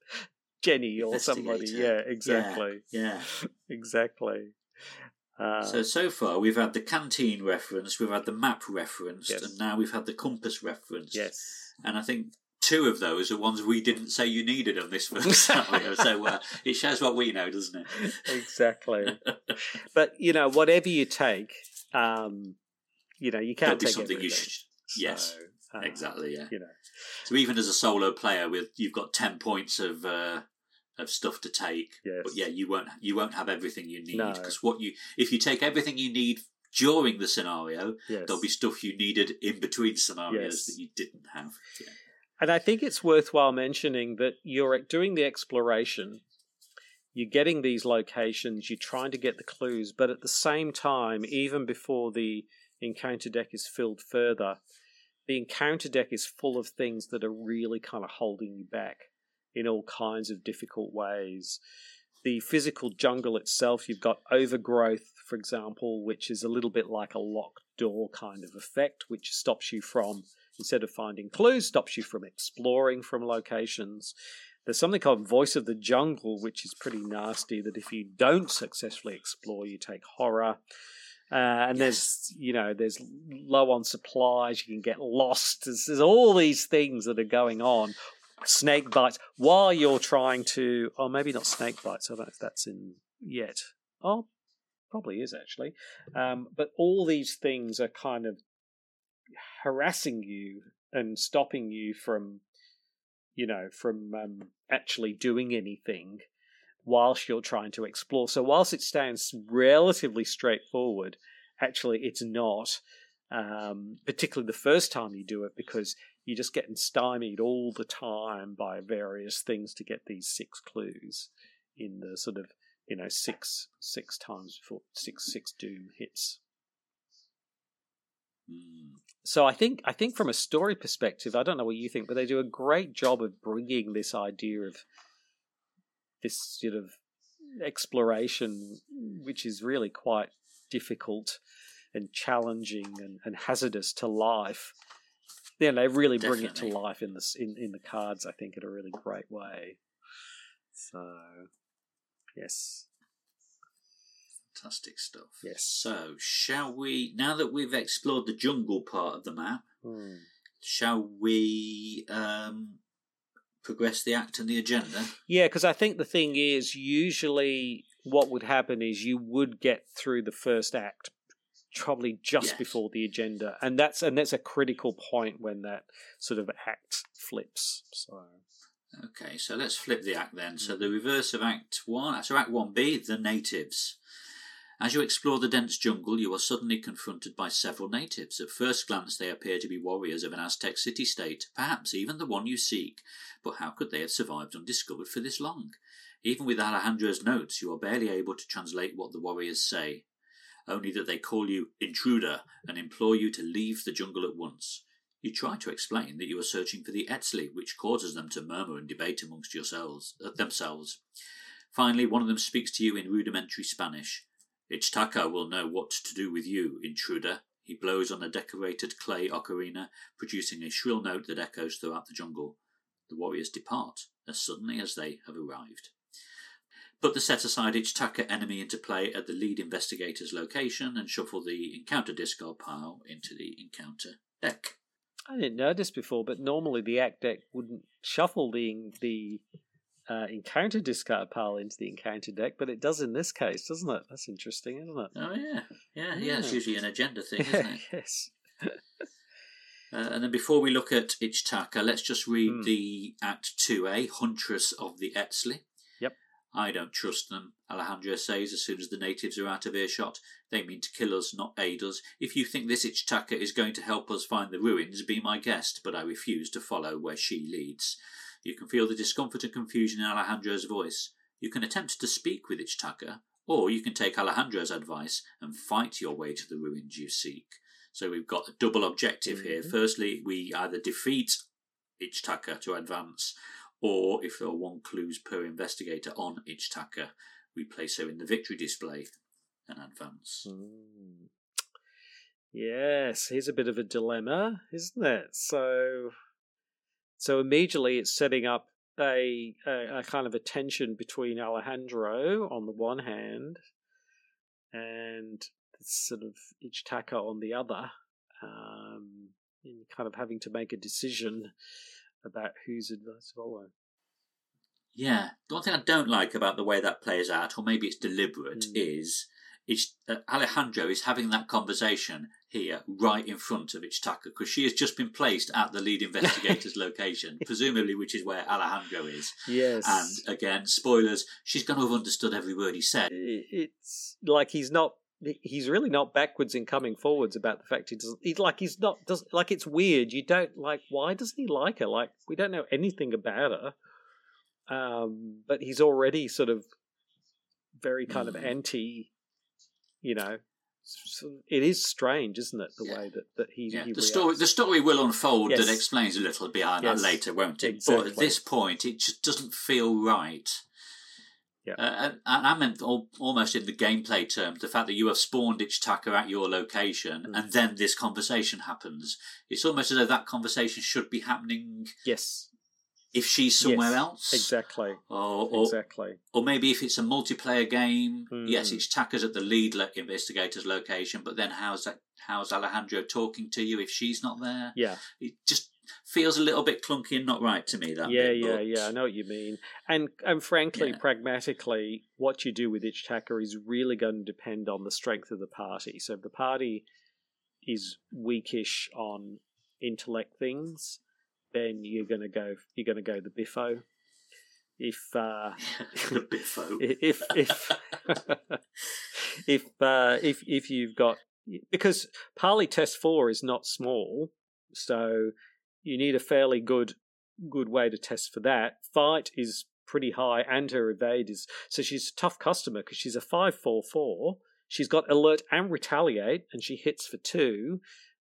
Jenny or somebody. Yeah, exactly. yeah. Exactly. Uh, So so far we've had the canteen reference, we've had the map referenced, Yes. and now we've had the compass reference. yes. And I think two of those are ones we didn't say you needed on this first scenario. so uh, it shows what we know, doesn't it? Exactly. but, you know, whatever you take, um, you know, you can't be take something you everything. should. Yes, So, uh, exactly. Yeah. You know, So even as a solo player, with you've got ten points of uh, of stuff to take, yes. but yeah, you won't you won't have everything you need No. because what you if you take everything you need during the scenario, yes. there'll be stuff you needed in between scenarios Yes. that you didn't have. Yeah. And I think it's worthwhile mentioning that you're doing the exploration, you're getting these locations, you're trying to get the clues, but at the same time, even before the encounter deck is filled further, the encounter deck is full of things that are really kind of holding you back in all kinds of difficult ways. The physical jungle itself, you've got overgrowth, for example, which is a little bit like a locked door kind of effect, which stops you from instead of finding clues, stops you from exploring from locations. There's something called Voice of the Jungle, which is pretty nasty. That if you don't successfully explore, you take horror. Uh, and there's, you know, there's low on supplies. You can get lost. There's, there's all these things that are going on. Snake bites while you're trying to, or maybe not snake bites. I don't know if that's in yet. Oh, probably is actually. Um, but all these things are kind of harassing you and stopping you from, you know, from um, actually doing anything whilst you're trying to explore. So whilst it stands relatively straightforward, actually it's not. Um, particularly the first time you do it, because you're just getting stymied all the time by various things to get these six clues in the sort of you know six six times before six six doom hits. Mm. So I think I think from a story perspective, I don't know what you think, but they do a great job of bringing this idea of this sort of exploration, which is really quite difficult and challenging and, and hazardous to life. Yeah, they really bring it to life in the in, in the cards. I think in a really great way. So, yes, Fantastic stuff. Yes. So, shall we, now that we've explored the jungle part of the map, Hmm. shall we um, progress the act and the agenda? Yeah, because I think the thing is, usually what would happen is you would get through the first act probably just Yes. before the agenda, and that's and that's a critical point when that sort of act flips. So Okay, so let's flip the act then. So, the Mm-hmm. reverse of Act 1, so Act 1B, the natives. As you explore the dense jungle, you are suddenly confronted by several natives. At first glance, they appear to be warriors of an Aztec city state, perhaps even the one you seek. But how could they have survived undiscovered for this long? Even with Alejandro's notes, you are barely able to translate what the warriors say. Only that they call you intruder and implore you to leave the jungle at once. You try to explain that you are searching for the Eztli, which causes them to murmur and debate amongst yourselves, uh, themselves. Finally, one of them speaks to you in rudimentary Spanish. Ichitaka will know what to do with you, intruder. He blows on a decorated clay ocarina, producing a shrill note that echoes throughout the jungle. The warriors depart as suddenly as they have arrived. Put the set aside Ichitaka enemy into play at the lead investigator's location and shuffle the encounter discard pile into the encounter deck. I didn't notice before, but normally the act deck wouldn't shuffle the the uh, encounter discard pile into the encounter deck, but it does in this case, doesn't it? That's interesting, isn't it? Oh yeah, yeah, yeah. Yeah. It's usually an agenda thing, isn't it? yes. Uh, and then before we look at Ichitaka, let's just read Hmm. the Act 2A, Huntress of the Eztli. I don't trust them, Alejandro says as soon as the natives are out of earshot. They mean to kill us, not aid us. If you think this Ichitaka is going to help us find the ruins, be my guest, but I refuse to follow where she leads. You can feel the discomfort and confusion in Alejandro's voice. You can attempt to speak with Ichitaka, or you can take Alejandro's advice and fight your way to the ruins you seek. So we've got a double objective here. Mhm. Firstly, we either defeat Ichitaka to advance, or if there are one clues per investigator on Ichitaka, we place her in the victory display and advance. Mm. Yes, here's a bit of a dilemma, isn't it? So, so immediately it's setting up a, a, a kind of a tension between Alejandro on the one hand and sort of each Ichitaka on the other, um, in kind of having to make a decision about whose advice to follow. Yeah, the one thing I don't like about the way that plays out, or maybe it's deliberate, Mm. is it's, uh, Alejandro is having that conversation here right in front of Ichitaka because she has just been placed at the lead investigator's location, presumably which is where Alejandro is. Yes, And again, spoilers, she's going to have understood every word he said. It's like he's not he's really not backwards in coming forwards about the fact he doesn't he's like he's not does like it's weird you don't like why doesn't he like her like we don't know anything about her um but he's already sort of very kind of Mm. anti you know it is strange isn't it the Yeah. way that that he, Yeah, he the story the story will unfold Yes. that explains a little behind Yes. that later, won't it? But at this point, it just doesn't feel right. Yeah. Uh, and, and I meant al- almost in the gameplay terms, the fact that you have spawned Ichitaka at your location Mm. and then this conversation happens. It's almost as though that conversation should be happening yes if she's somewhere Yes, else. exactly Or, or, exactly or maybe if it's a multiplayer game, Hmm. yes, Ichitaka's at the lead le- investigator's location, but then how's that? How's Alejandro talking to you if she's not there? yeah It just feels a little bit clunky and not right to me. That yeah, bit, yeah, but- yeah. I know what you mean. And and frankly, Yeah. pragmatically, what you do with Ichitaka is really going to depend on the strength of the party. So if the party is weakish on intellect things, then you're going to go you're going to go the biffo. If uh, the biffo. if if if uh, if if you've got because Parley Test Four is not small, so you need a fairly good good way to test for that. Fight is pretty high, and her evade is so she's a tough customer because she's a five four four. She's got alert and retaliate, and she hits for two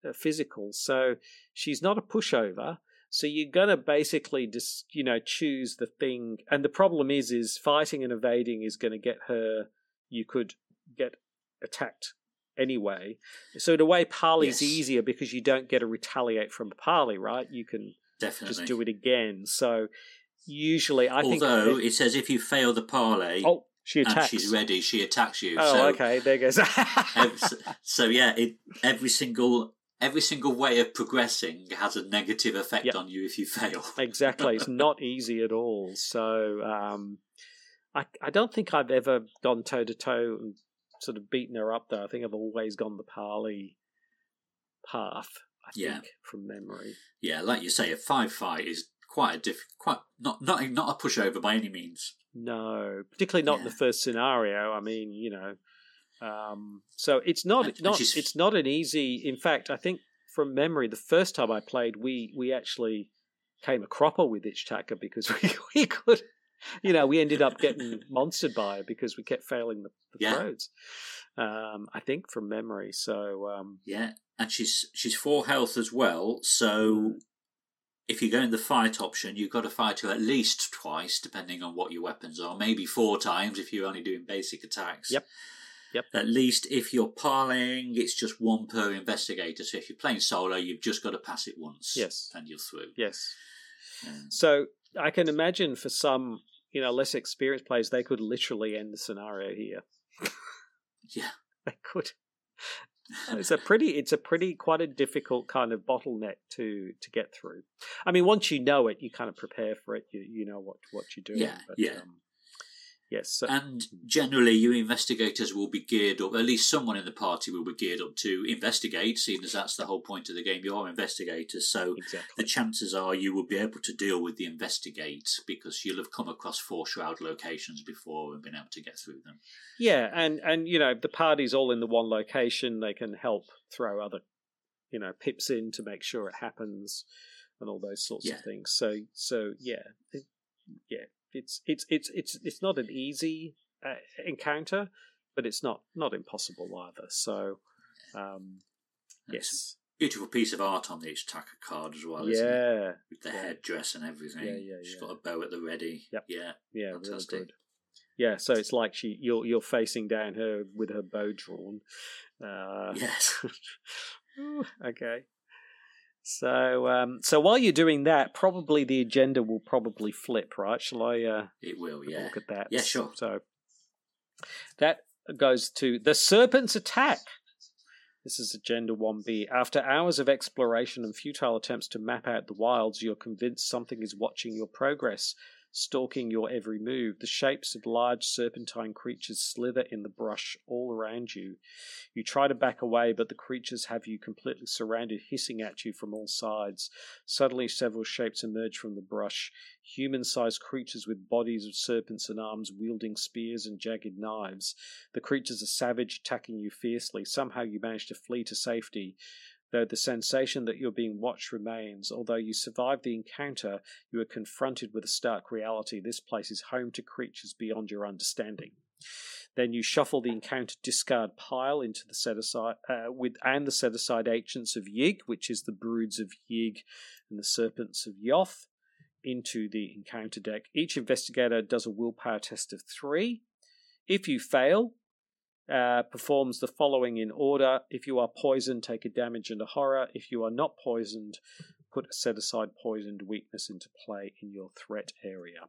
uh, physical. So she's not a pushover. So you're gonna basically just you know choose the thing, and the problem is is fighting and evading is to get her. You could get attacked anyway. So in a way, parley's Yes. easier because you don't get to retaliate from a parley, right? You can Definitely. just do it again. So usually, I think. Although it says if you fail the parley. oh, she attacks. she's ready, she attacks you. Oh, so, okay. There goes. so yeah, it, every single every single way of progressing has a negative effect Yep. on you if you fail. exactly. It's not easy at all. So um, I I don't think I've ever gone toe to toe and sort of beaten her up though. I think I've always gone the parley path. I Yeah. think from memory. Yeah, like you say, a five fight is quite a diff, quite not not not a pushover by any means. No, particularly not in the first scenario. I mean, you know, um, so it's not And- and not she's- it's not an easy. In fact, I think from memory, the first time I played, we we actually came a cropper with Ichitaka because we we could, you know, we ended up getting monstered by her because we kept failing the, the Yeah. throws. Um, I think from memory. So um, Yeah, and she's she's four health as well. So if you go in the fight option, you've got to fight her at least twice, depending on what your weapons are. Maybe four times if you're only doing basic attacks. Yep. Yep. At least if you're parlaying, it's just one per investigator. So if you're playing solo, you've just got to pass it once. Yes. And you're through. Yes. Um, So I can imagine for some, you know, less experienced players, they could literally end the scenario here. yeah. They could. It's a pretty, it's a pretty quite a difficult kind of bottleneck to to get through. I mean, once you know it, you kind of prepare for it. You you know what what you're doing. Yeah, yeah. Um, yes. So, And generally, your investigators will be geared up, at least someone in the party will be geared up to investigate, seeing as that's the whole point of the game. You are investigators. So the chances are you will be able to deal with the investigate because you'll have come across four shroud locations before and been able to get through them. Yeah, and and you know, the party's all in the one location, they can help throw other, you know, pips in to make sure it happens, and all those sorts Yeah. of things. So so yeah, it, yeah, it's it's it's it's it's not an easy uh, encounter, but it's not not impossible either. So, um, yes, beautiful piece of art on the attacker card as well, isn't it? yeah, With the yeah. headdress and everything. Yeah, yeah, She's yeah. got a bow at the ready. Yep. Yeah. yeah, really Fantastic. good. Yeah, so it's like she you're you're facing down her with her bow drawn. Uh, Yes. Okay. So, um, so while you're doing that, probably the agenda will probably flip, right? Shall I uh, It will, yeah. look at that? Yeah, sure. So that goes to the serpent's attack. This is Agenda 1B. After hours of exploration and futile attempts to map out the wilds, you're convinced something is watching your progress, stalking your every move. The shapes of large serpentine creatures slither in the brush all around you. You try to back away, but the creatures have you completely surrounded, hissing at you from all sides. Suddenly, several shapes emerge from the brush human sized creatures with bodies of serpents and arms wielding spears and jagged knives. The creatures are savage, attacking you fiercely. Somehow you manage to flee to safety. Though the sensation that you're being watched remains, although you survive the encounter, you are confronted with a stark reality. This place is home to creatures beyond your understanding. Then you shuffle the encounter discard pile into the set aside uh, with and the set aside Agents of Yig, which is the broods of Yig and the serpents of Yoth, into the encounter deck. Each investigator does a willpower test of three. If you fail, uh, performs the following in order. If you are poisoned, take a damage and a horror. If you are not poisoned, put a set aside poisoned weakness into play in your threat area.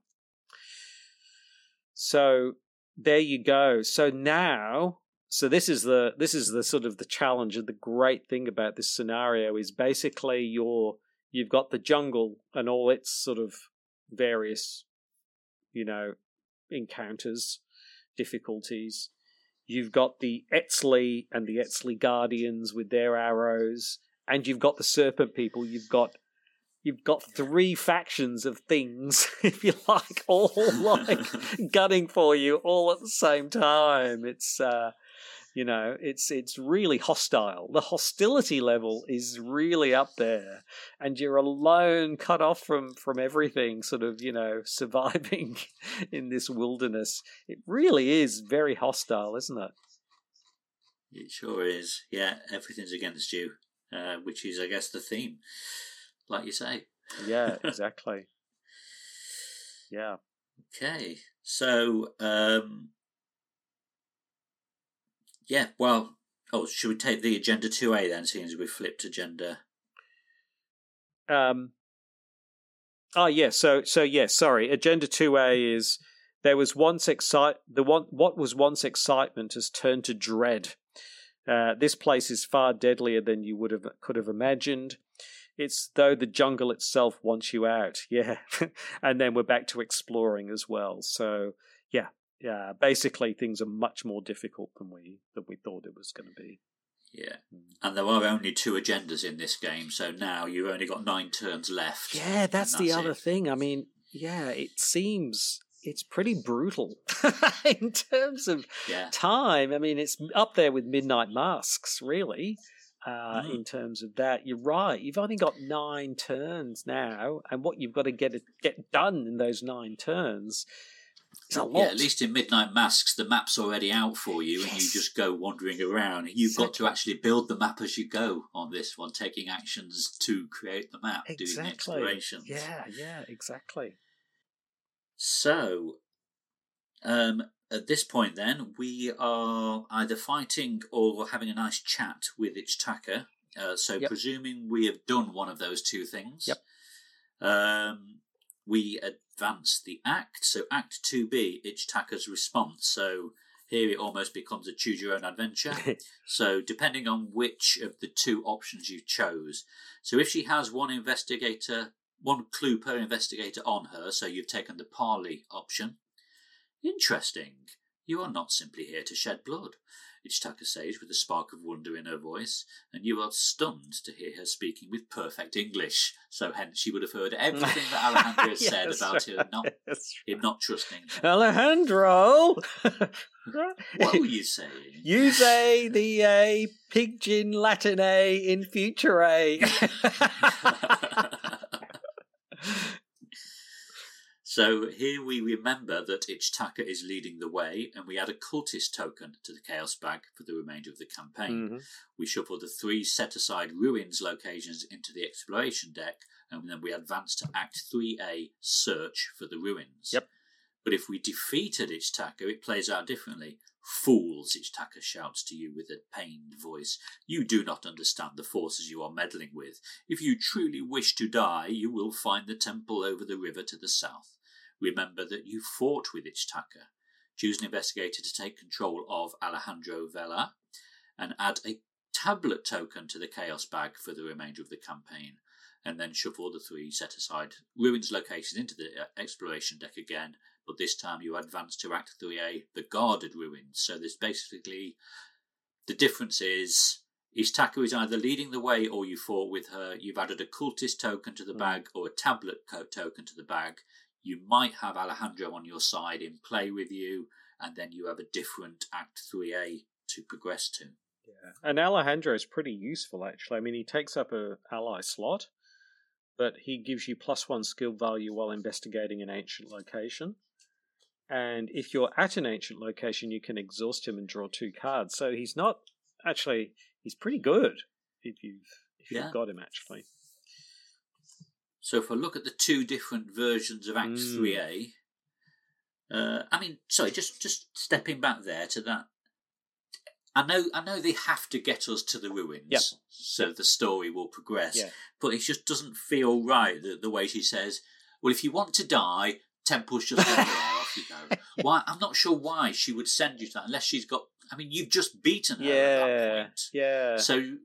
So there you go. So now, so this is the this is the sort of the challenge and the great thing about this scenario is basically you're you've got the jungle and all its sort of various, you know, encounters, difficulties. You've got the Eztli and the Eztli Guardians with their arrows, and you've got the Serpent People. You've got you've got three factions of things, if you like, all like gunning for you all at the same time. It's uh you know, it's it's really hostile. The hostility level is really up there, and you're alone, cut off from from everything. Sort of, you know, surviving in this wilderness. It really is very hostile, isn't it? It sure is. Yeah, everything's against you, uh, which is, I guess, the theme, like you say. Yeah, exactly. yeah. Okay, so um, yeah, well, oh, should we take the agenda two A then, seeing as we flipped agenda? Um. Oh yeah. So so yeah. Sorry. Agenda two A is there was once excite the one what was once excitement has turned to dread. Uh, this place is far deadlier than you would have could have imagined. It's though the jungle itself wants you out. Yeah, and then we're back to exploring as well. So yeah, yeah. Basically, things are much more difficult than we than we thought it was going to be. Yeah, and there are only two agendas in this game, so now you've only got nine turns left. Yeah, that's, and the other it. thing. I mean, yeah, it seems it's pretty brutal in terms of Yeah, time. I mean, it's up there with Midnight Masks, really. Uh, Mm. In terms of that, you're right. You've only got nine turns now, and what you've got to get it, get done in those nine turns is a lot. yeah. At least in Midnight Masks, the map's already out for you, and you just go wandering around. You've got to actually build the map as you go on this one, taking actions to create the map, doing exactly. explorations. Yeah, yeah, exactly. So, um, at this point, then we are either fighting or having a nice chat with Ichitaka. Uh, so, Yep. presuming we have done one of those two things, Yep. um, we advance the act. So, Act Two B, Ichitaka's response. So. Here it almost becomes a choose your own adventure. So, depending on which of the two options you chose. So, if she has one investigator, one clue per investigator on her, so you've taken the parley option. Interesting. You are not simply here to shed blood, Ichitaka says with a spark of wonder in her voice, and you are stunned to hear her speaking with perfect English. So, hence, you would have heard everything that Alejandro has said Yes, about her not, That's him not trusting her. Alejandro, What were you saying? use a the a pigeon Latin a in future a. So here we remember that Ichitaka is leading the way, and we add a cultist token to the Chaos Bag for the remainder of the campaign. Mhm. We shuffle the three set aside ruins locations into the exploration deck, and then we advance to Act 3A Search for the ruins. Yep. But if we defeated Ichitaka, it plays out differently. Fools, Ichitaka shouts to you with a pained voice. You do not understand the forces you are meddling with. If you truly wish to die, you will find the temple over the river to the south. Remember that you fought with Ichitaka. Choose an investigator to take control of Alejandro Vela and add a tablet token to the Chaos Bag for the remainder of the campaign. And then shuffle the three set aside ruins locations into the uh, exploration deck again, but this time you advance to Act 3A, the guarded ruins. So there's basically the difference is Istaka is either leading the way or you fought with her. You've added a cultist token to the Mm. bag or a tablet token to the bag. You might have Alejandro on your side in play with you, and then you have a different Act 3A to progress to. Yeah. And Alejandro is pretty useful, actually. I mean, he takes up a ally slot, but he gives you plus one skill value while investigating an ancient location. And if you're at an ancient location, you can exhaust him and draw two cards. So he's not actually he's pretty good if you've if Yeah. you've got him actually. So if I look at the two different versions of Acts Mm. 3A, uh, I mean, sorry, just just stepping back there to that. I know, I know they have to get us to the ruins, Yep. so the story will progress. Yeah. But it just doesn't feel right the, the way she says, "Well, if you want to die, temple's just there. Off you go." Why? I'm not sure why she would send you to that unless she's got. I mean, you've just beaten her at that Yeah. point. Yeah. So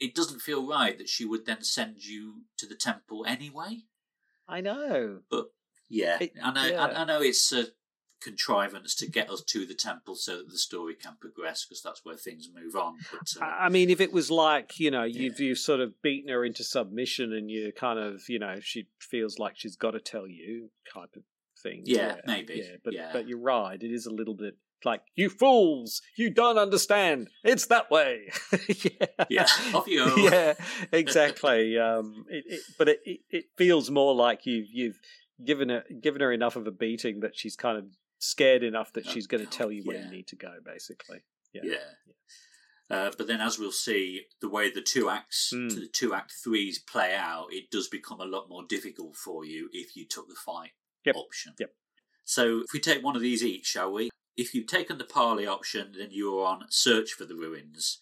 it doesn't feel right that she would then send you to the temple anyway. I know. But yeah, It- I know. yeah. I, I know it's a contrivance to get us to the temple so that the story can progress because that's where things move on. But uh, I mean, if it was like you know you've Yeah. you've sort of beaten her into submission, and you kind of you know she feels like she's got to tell you type of thing. Yeah, maybe. Yeah, but Yeah. but you're right. It is a little bit like you fools. You don't understand. It's that way. yeah. yeah, off you yeah, exactly. um, it, it, but it, it feels more like you've you've given her given her enough of a beating that she's kind of scared enough that Oh, she's going to tell you where yeah. you need to go. Basically. Yeah. Yeah. Uh, but then, as we'll see, the way the two acts, Mm. the two act threes play out, it does become a lot more difficult for you if you took the fight Yep. option. Yep. So, if we take one of these each, shall we? If you've taken the parley option, then you are on search for the ruins.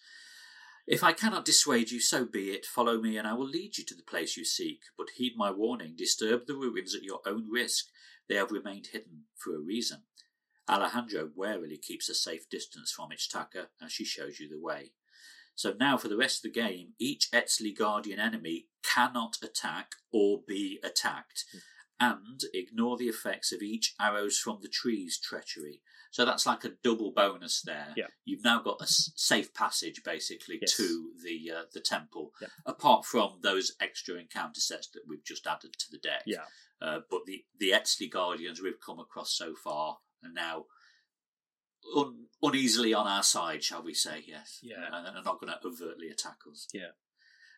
If I cannot dissuade you, so be it. Follow me, and I will lead you to the place you seek. But heed my warning: disturb the ruins at your own risk. They have remained hidden for a reason. Alejandro warily keeps a safe distance from Ichitaka as she shows you the way. So now for the rest of the game, each Eztli Guardian enemy cannot attack or be attacked, hmm. and ignore the effects of each arrows from the trees treachery. So that's like a double bonus there. Yeah. You've now got a safe passage basically Yes. to the uh, the temple, Yeah. apart from those extra encounter sets that we've just added to the deck. Yeah. Uh, but the the Eztli Guardians we've come across so far are now un, uneasily on our side, shall we say? Yes. Yeah. And are not going to overtly attack us. Yeah.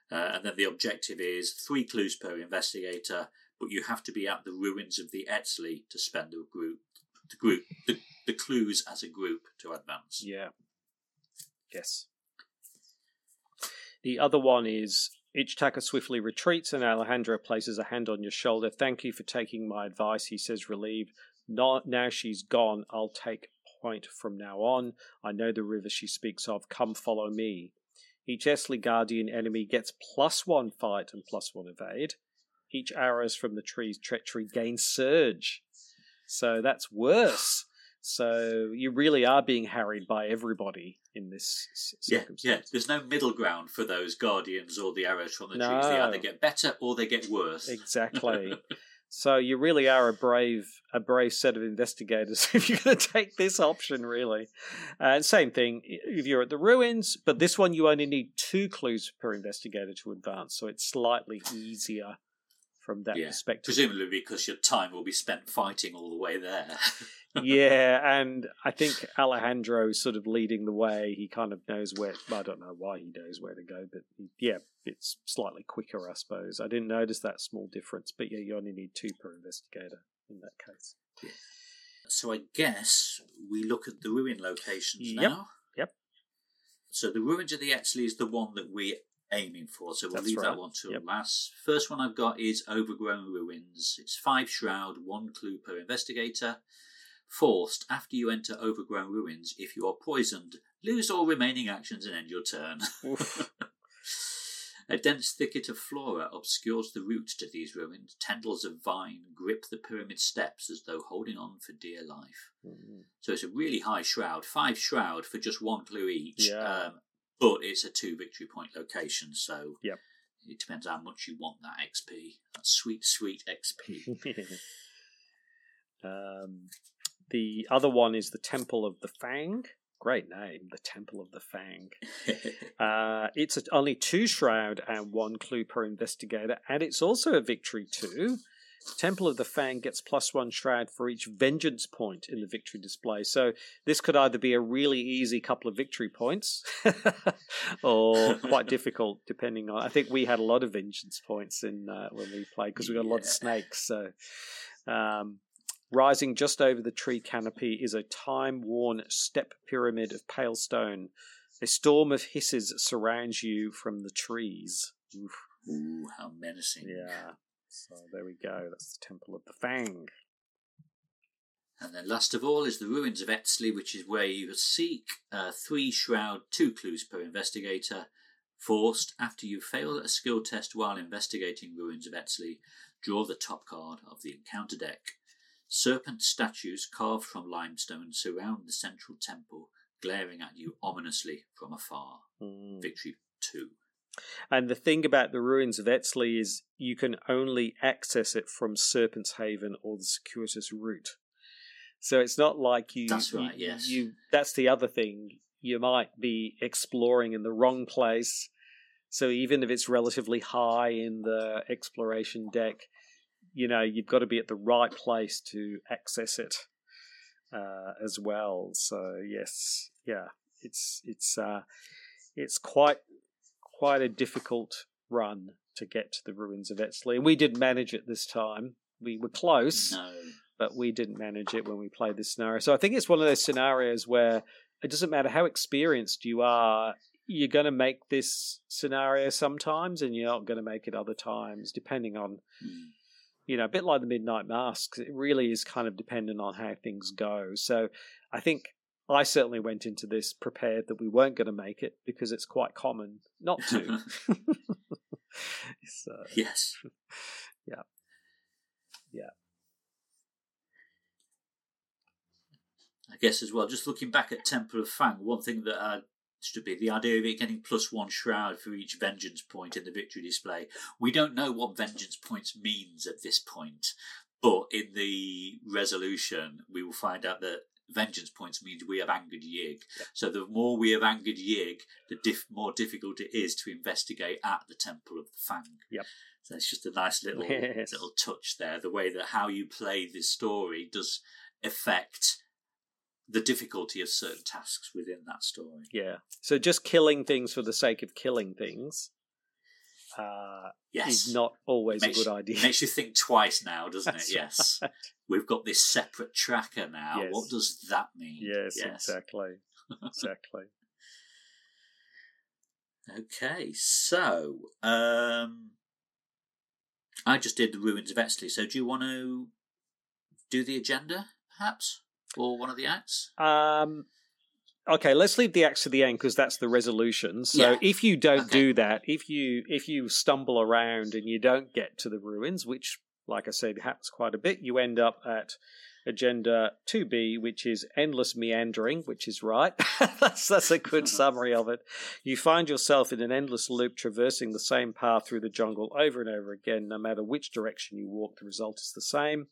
Uh, and then the objective is three clues per investigator, but you have to be at the ruins of the Eztli to spend the group, the group, the, the clues as a group to advance. Yeah. Yes. The other one is Ichitaka swiftly retreats and Alejandro places a hand on your shoulder. Thank you for taking my advice, he says, relieved. Not, now she's gone, I'll take point from now on. I know the river she speaks of. Come follow me. Each Eztli Guardian enemy gets plus one fight and plus one evade. Each arrows from the tree's treachery gains surge. So that's worse. So you really are being harried by everybody in this yeah, yeah. There's no middle ground for those guardians or the arrows from the no. trees. They either get better or they get worse. Exactly. so you really are a brave, a brave set of investigators if you're going to take this option. Really, and uh, same thing if you're at the ruins, but this one you only need two clues per investigator to advance, so it's slightly easier from that yeah, perspective. Presumably because your time will be spent fighting all the way there. yeah, and I think Alejandro is sort of leading the way. He kind of knows where. I don't know why he knows where to go, but yeah, it's slightly quicker, I suppose. I didn't notice that small difference, but yeah, you only need two per investigator in that case. Yeah. So I guess we look at the ruin locations yep. now. Yep. So the ruins of the Eztli is the one that we aiming for. So we'll That's leave right. that one to yep. last. First one I've got is Overgrown Ruins. It's five shroud, one clue per investigator. Forced, after you enter Overgrown Ruins, if you are poisoned, lose all remaining actions and end your turn. A dense thicket of flora obscures the route to these ruins. Tendrils of vine grip the pyramid steps as though holding on for dear life. Mm-hmm. So it's a really high shroud, five shroud for just one clue each. Yeah. Um, but it's a two victory point location, so yep. it depends how much you want that XP. That sweet, sweet XP. um, the other one is the Temple of the Fang. Great name, the Temple of the Fang. uh, it's only two shroud and one clue per investigator, and it's also a victory too. Temple of the Fang gets plus one shroud for each vengeance point in the victory display. So this could either be a really easy couple of victory points or quite difficult, depending on. I think we had a lot of vengeance points in uh, when we played because we got a lot of snakes. So. Um, rising just over the tree canopy is a time worn step pyramid of pale stone. A storm of hisses surrounds you from the trees. Oof. Ooh, how menacing. Yeah. So there we go. That's the Temple of the Fang. And then last of all is the ruins of Eztli, which is where you seek uh, three shroud, two clues per investigator. Forced, after you fail a skill test while investigating ruins of Eztli, draw the top card of the encounter deck. Serpent statues carved from limestone surround the central temple, glaring at you ominously from afar. Mm. Victory 2. And the thing about the ruins of Eztli is you can only access it from Serpent's Haven or the circuitous route. So it's not like you. That's right. You, yes. You. That's the other thing. You might be exploring in the wrong place. So even if it's relatively high in the exploration deck, you know you've got to be at the right place to access it uh, as well. So yes, yeah, it's it's uh, it's quite quite a difficult run to get to the ruins of Eztli. We didn't manage it this time. We were close, no. but we didn't manage it when we played this scenario. So I think it's one of those scenarios where it doesn't matter how experienced you are, you're going to make this scenario sometimes, and you're not going to make it other times, depending on. Mm. You know, a bit like the Midnight Masks, it really is kind of dependent on how things go. So I think I certainly went into this prepared that we weren't going to make it because it's quite common not to. so, yes. Yeah. Yeah. I guess as well, just looking back at Temple of Fang, one thing that uh, should be the idea of it getting plus one shroud for each vengeance point in the victory display. We don't know what vengeance points means at this point, but in the resolution, we will find out that vengeance points means we have angered Yig. Yeah. So the more we have angered Yig, the diff- more difficult it is to investigate at the Temple of the Fang. Yep. So it's just a nice little yes. little touch there. The way that how you play this story does affect the difficulty of certain tasks within that story. Yeah. So just killing things for the sake of killing things uh, yes. is not always makes, a good idea. Makes you think twice now, doesn't it? Yes. Right. We've got this separate tracker now. Yes. What does that mean? Yes, yes. exactly. exactly. Okay, so um, I just did the ruins of Eztli. So do you want to do the agenda, perhaps? or one of the acts? Um, okay, let's leave the acts to the end because that's the resolution. So Yeah. if you don't Okay. do that, if you if you stumble around and you don't get to the ruins, which, like I said, happens quite a bit, you end up at agenda 2b which is endless meandering which is right that's that's a good summary of it you find yourself in an endless loop traversing the same path through the jungle over and over again no matter which direction you walk the result is the same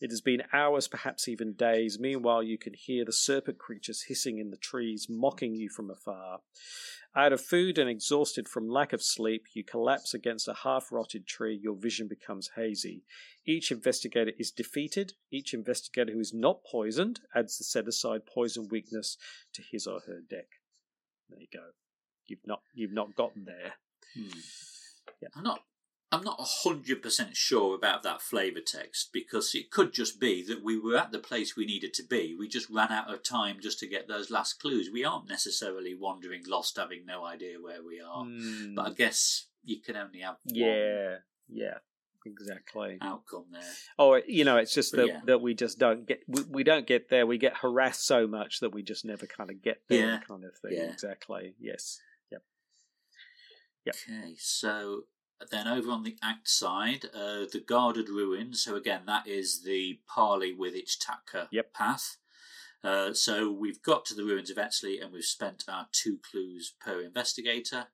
it has been hours, perhaps even days. Meanwhile, you can hear the serpent creatures hissing in the trees, mocking you from afar. Out of food and exhausted from lack of sleep, you collapse against a half rotted tree. Your vision becomes hazy. Each investigator is defeated. Each investigator who is not poisoned adds the set aside poison weakness to his or her deck. There you go. You've not you've not gotten there. Hmm. Yeah. I'm not. I'm not hundred percent sure about that flavour text because it could just be that we were at the place we needed to be. We just ran out of time just to get those last clues. We aren't necessarily wandering lost, having no idea where we are. Hmm. But I guess you can only have one yeah, yeah, exactly. outcome there. Oh, you know, it's just But that yeah. that we just don't get we, we don't get there. We get harassed so much that we just never kind of get there, Yeah. kind of thing. Yeah. Exactly. Yes. Yep. Okay, so then over on the act side, uh, the guarded ruins. So again, that is the parley with Ichtaca Yep. path. Uh, so we've got to the ruins of Eztli and we've spent our two clues per investigator.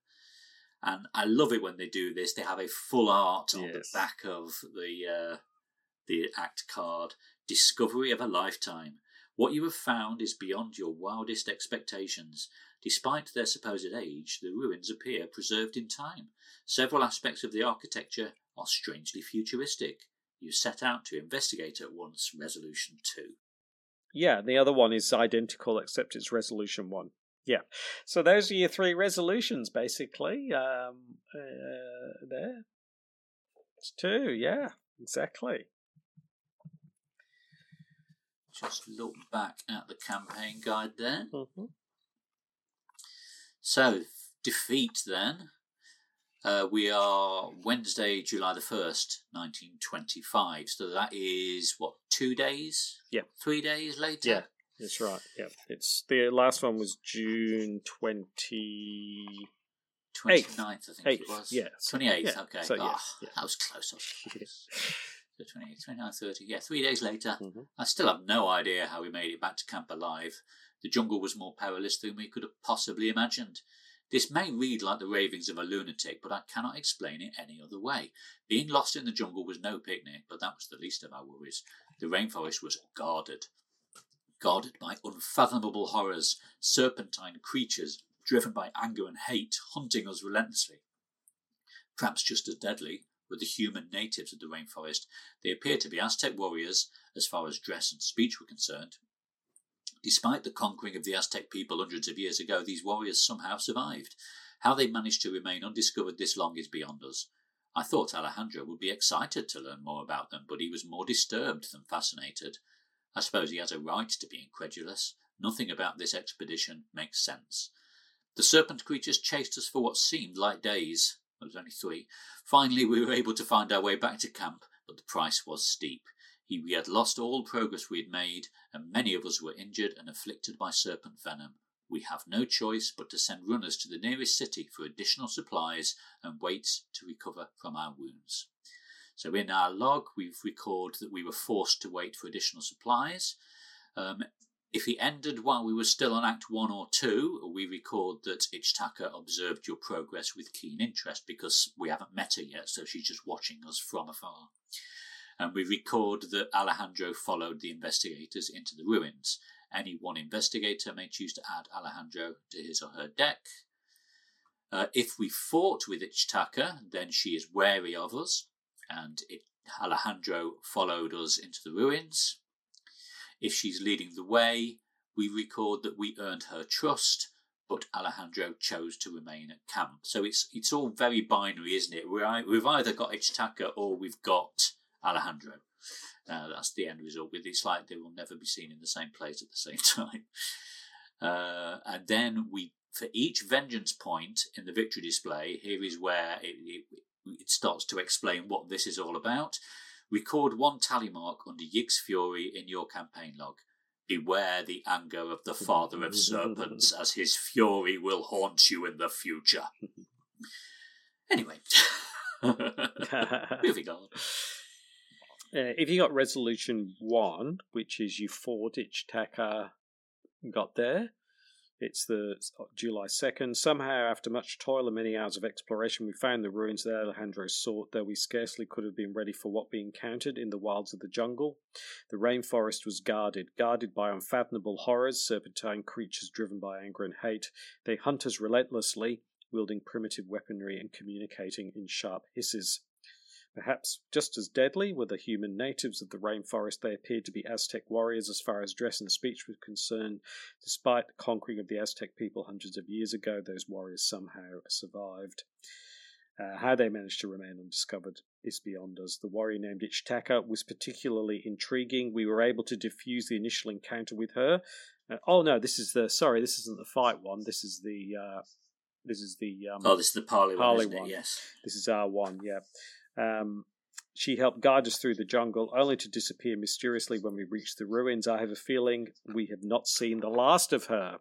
And I love it when they do this. They have a full art on the back of the uh, the act card. Discovery of a lifetime. What you have found is beyond your wildest expectations. Despite their supposed age, the ruins appear preserved in time. Several aspects of the architecture are strangely futuristic. You set out to investigate at once Resolution 2. Yeah. The other one is identical, except it's resolution one. Yeah. So those are your three resolutions, basically. Um, uh, there. It's two. Yeah. Exactly. Just look back at the campaign guide there. hmm So, defeat then. Uh, we are Wednesday, July the 1st, 1925. So that is, what, two days? Yeah. Three days later? Yeah. That's right. Yeah. It's the last one was June twenty. 29th, I think Eighth, it was. yeah. 28th, Yeah, okay. so, yeah, Ah, yeah. That was close. So 28, 29, 30. Yeah, three days later. Mhm. I still have no idea how we made it back to camp alive. The jungle was more perilous than we could have possibly imagined. This may read like the ravings of a lunatic, but I cannot explain it any other way. Being lost in the jungle was no picnic, but that was the least of our worries. The rainforest was guarded. Guarded by unfathomable horrors, serpentine creatures driven by anger and hate, hunting us relentlessly. Perhaps just as deadly were the human natives of the rainforest. They appeared to be Aztec warriors as far as dress and speech were concerned. Despite the conquering of the Aztec people hundreds of years ago, these warriors somehow survived. How they managed to remain undiscovered this long is beyond us. I thought Alejandro would be excited to learn more about them, but he was more disturbed than fascinated. I suppose he has a right to be incredulous. Nothing about this expedition makes sense. The serpent creatures chased us for what seemed like days. There was only three. Finally, we were able to find our way back to camp, but the price was steep. We had lost all progress we had made, and many of us were injured and afflicted by serpent venom. We have no choice but to send runners to the nearest city for additional supplies and wait to recover from our wounds. So, in our log, we've recorded that we were forced to wait for additional supplies. Um, if he ended while we were still on Act 1 or 2, we record that Ichtaca observed your progress with keen interest because we haven't met her yet, so she's just watching us from afar. And we record that Alejandro followed the investigators into the ruins. Any one investigator may choose to add Alejandro to his or her deck. Uh, if we fought with Ichtaca, then she is wary of us, and it, Alejandro followed us into the ruins. If she's leading the way, we record that we earned her trust, but Alejandro chose to remain at camp. So it's it's all very binary, isn't it? We're, we've either got Ichtaca or we've got Alejandro. Uh, that's the end result. With it's like they will never be seen in the same place at the same time. Uh, and then we, for each vengeance point in the victory display, here is where it, it, it starts to explain what this is all about. Record one tally mark under Yig's Fury in your campaign log. Beware the anger of the father of serpents, as his fury will haunt you in the future. Anyway, moving on. Uh, if you got resolution one, which is you fought Ichtaca, got there. It's the July 2nd. Somehow, after much toil and many hours of exploration, we found the ruins that Alejandro sought, though we scarcely could have been ready for what we encountered in the wilds of the jungle. The rainforest was guarded, guarded by unfathomable horrors, serpentine creatures driven by anger and hate. They hunt us relentlessly, wielding primitive weaponry and communicating in sharp hisses. Perhaps just as deadly were the human natives of the rainforest. They appeared to be Aztec warriors as far as dress and speech were concerned. Despite the conquering of the Aztec people hundreds of years ago, those warriors somehow survived. Uh, how they managed to remain undiscovered is beyond us. The warrior named Ichtaca was particularly intriguing. We were able to diffuse the initial encounter with her. Uh, oh no, this is the sorry, this isn't the fight one. This is the uh, this is the um, oh, this is the parley, parley one, one. Yes, this is our one. Yeah. Um, she helped guide us through the jungle, only to disappear mysteriously when we reached the ruins. I have a feeling we have not seen the last of her.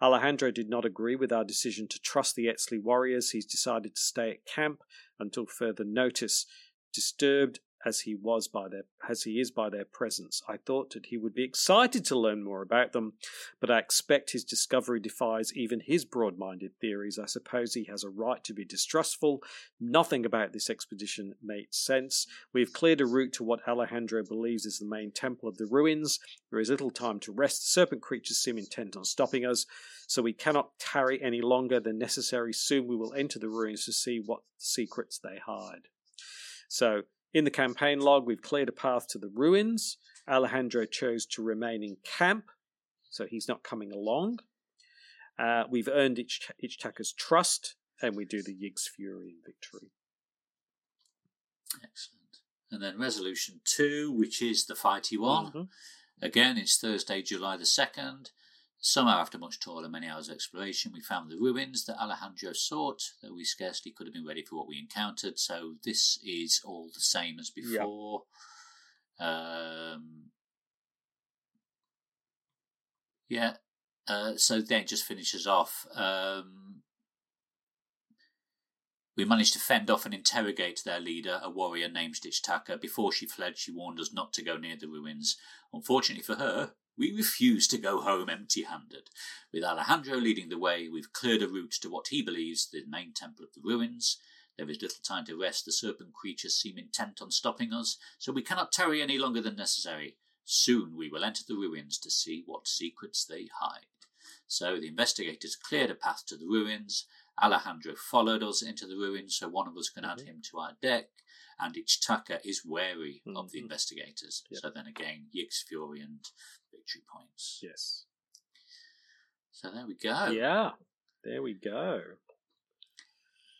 Alejandro did not agree with our decision to trust the Eztli warriors. He's decided to stay at camp until further notice. Disturbed as he was by their as he is by their presence. I thought that he would be excited to learn more about them, but I expect his discovery defies even his broad-minded theories. I suppose he has a right to be distrustful. Nothing about this expedition made sense. We've cleared a route to what Alejandro believes is the main temple of the ruins. There is little time to rest. Serpent creatures seem intent on stopping us, so we cannot tarry any longer than necessary. Soon we will enter the ruins to see what secrets they hide. So in the campaign log, we've cleared a path to the ruins. Alejandro chose to remain in camp, so he's not coming along. Uh, we've earned Ich- Ichtaca's trust, and we do the Yig's Fury in victory. Excellent. And then resolution two, which is the fighty one. Mhm. Again, it's Thursday, July the 2nd. Somehow, after much toil and many hours of exploration, we found the ruins that Alejandro sought, though we scarcely could have been ready for what we encountered. So, this is all the same as before. Um, yeah, uh, so then it just finishes off. Um, we managed to fend off and interrogate their leader, a warrior named Ichtaca. Before she fled, she warned us not to go near the ruins. Unfortunately for her, we refuse to go home empty handed. With Alejandro leading the way, we've cleared a route to what he believes the main temple of the ruins. There is little time to rest. The serpent creatures seem intent on stopping us, so we cannot tarry any longer than necessary. Soon we will enter the ruins to see what secrets they hide. So the investigators cleared a path to the ruins. Alejandro followed us into the ruins so one of us can add Mhm. him to our deck. And Ichtaca is wary of the Mhm. investigators. Yep. So then again, Yig's Fury and victory points. Yes. So there we go. Yeah. There we go.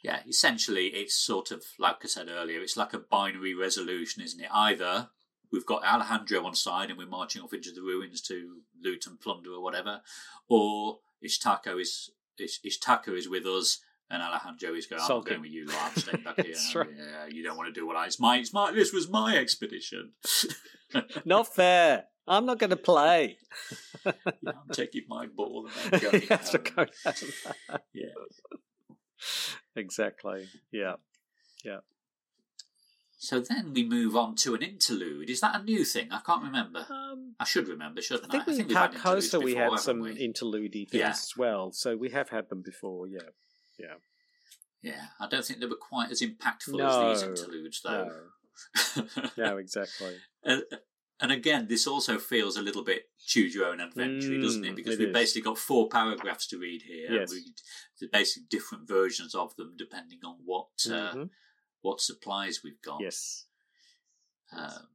Yeah, essentially, it's sort of like I said earlier, it's like a binary resolution, isn't it? Either we've got Alejandro on side and we're marching off into the ruins to loot and plunder or whatever, or Ishtaco is Ish- Ishtaco is with us and Alejandro is going, I'm going with you, lot. I'm staying back here. Right. Yeah, you don't want to do what I. It's my. It's my. This was my expedition. Not fair. I'm not going to play. Yeah, I'm taking my ball and then going. That's home. Yeah. exactly. Yeah. Yeah. So then we move on to an interlude. Is that a new thing? I can't remember. Um, I should remember, shouldn't I? I think, we we've had interludes Carcosa. We had some we? interlude things Yeah. as well. So we have had them before. Yeah. Yeah, Yeah. I don't think they were quite as impactful No, as these interludes, though. No. No. Exactly. and, and again, this also feels a little bit choose your own adventure, doesn't it? Mm, Because it we've is. basically got four paragraphs to read here. Yes. We, they're basically different versions of them depending on what uh, Mhm. what supplies we've got. Yes. Um,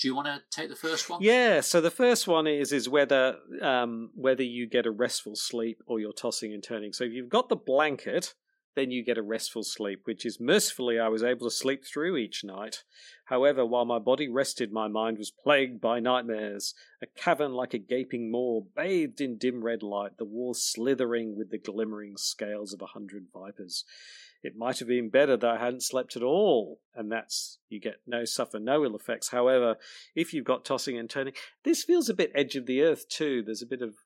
do you want to take the first one? Yeah. So the first one is is whether um, whether you get a restful sleep or you're tossing and turning. So if you've got the blanket, then you get a restful sleep, which is mercifully I was able to sleep through each night. However, while my body rested, my mind was plagued by nightmares. A cavern like a gaping maw, bathed in dim red light, the walls slithering with the glimmering scales of a hundred vipers. It might have been better that I hadn't slept at all, and that's you get no suffer no ill effects. However, if you've got tossing and turning, this feels a bit edge of the earth too. There's a bit of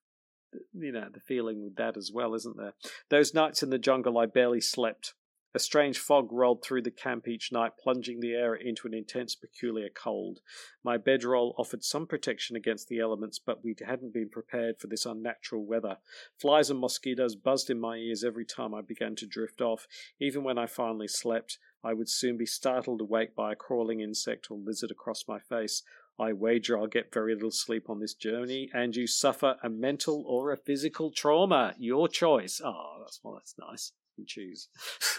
you know the feeling with that as well, isn't there? Those nights in the jungle, I barely slept. A strange fog rolled through the camp each night, plunging the air into an intense, peculiar cold. My bedroll offered some protection against the elements, but we hadn't been prepared for this unnatural weather. Flies and mosquitoes buzzed in my ears every time I began to drift off. Even when I finally slept, I would soon be startled awake by a crawling insect or lizard across my face. I wager I'll get very little sleep on this journey, and you suffer a mental or a physical trauma. Your choice. Oh, that's well, that's nice and choose.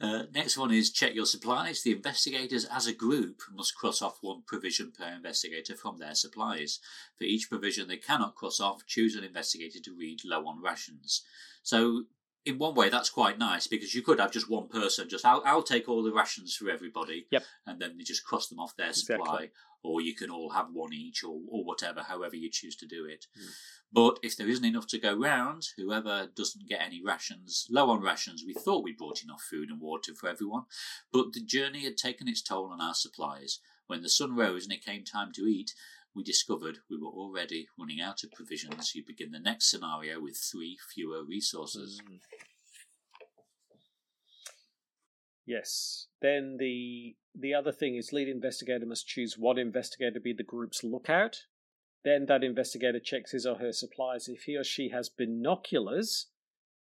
uh, next one is check your supplies. The investigators, as a group, must cross off one provision per investigator from their supplies. For each provision they cannot cross off, choose an investigator to read low on rations. So, in one way, that's quite nice because you could have just one person. Just I'll, I'll take all the rations for everybody, yep. and then they just cross them off their supply. Exactly. Or you can all have one each, or, or whatever, however you choose to do it. Mm. But if there isn't enough to go round, whoever doesn't get any rations, low on rations, we thought we'd brought enough food and water for everyone, but the journey had taken its toll on our supplies. When the sun rose and it came time to eat, we discovered we were already running out of provisions. You begin the next scenario with three fewer resources. Mm. Yes. Then the the other thing is lead investigator must choose what investigator be the group's lookout. Then that investigator checks his or her supplies. If he or she has binoculars,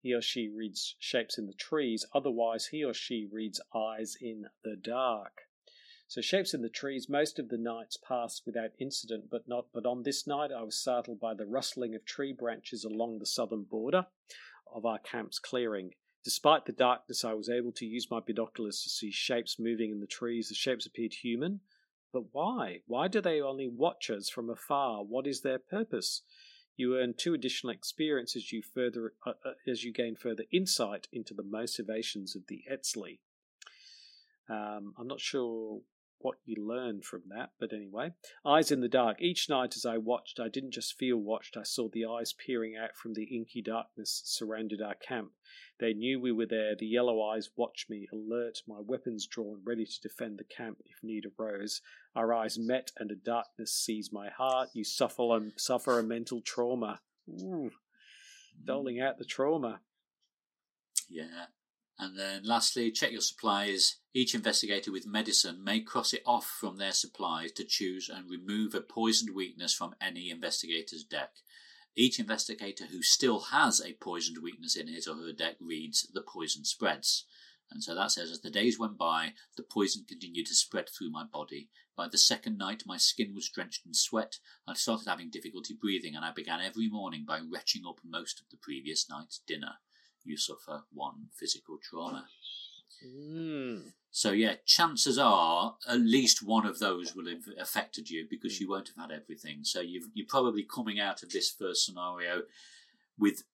he or she reads shapes in the trees. Otherwise, he or she reads eyes in the dark. So shapes in the trees, most of the nights passed without incident, but not but on this night I was startled by the rustling of tree branches along the southern border of our camp's clearing. Despite the darkness, I was able to use my binoculars to see shapes moving in the trees. The shapes appeared human, but why? Why do they only watch us from afar? What is their purpose? You earn two additional experience as you further uh, uh, as you gain further insight into the motivations of the Eztli. Um, I'm not sure what you learned from that, but anyway. Eyes in the dark. Each night as I watched, I didn't just feel watched, I saw the eyes peering out from the inky darkness surrounded our camp. They knew we were there. The yellow eyes watched me, alert, my weapons drawn, ready to defend the camp if need arose. Our eyes met, and a darkness seized my heart. You suffer, a, suffer a mental trauma. Ooh, doling out the trauma. Yeah. And then lastly, check your supplies. Each investigator with medicine may cross it off from their supplies to choose and remove a poisoned weakness from any investigator's deck. Each investigator who still has a poisoned weakness in his or her deck reads the poison spreads. And so that says, as the days went by, the poison continued to spread through my body. By the second night, my skin was drenched in sweat. I started having difficulty breathing, and I began every morning by retching up most of the previous night's dinner. You suffer one physical trauma. Mm. So yeah, chances are at least one of those will have affected you because mm. you won't have had everything. So you you're probably coming out of this first scenario with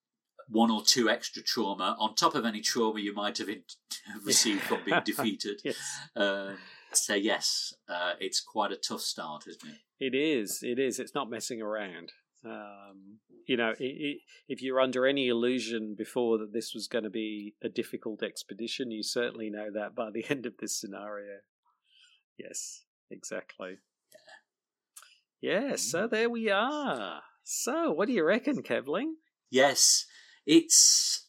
one or two extra trauma on top of any trauma you might have in, received from being defeated. yes. Uh, so yes, uh, it's quite a tough start, isn't it? It is. It is. It's not messing around. Um, you know, it, it, if you're under any illusion before that this was going to be a difficult expedition, you certainly know that by the end of this scenario. Yes, exactly. Yeah. Yeah, so there we are. So, what do you reckon, Kevling? Yes, it's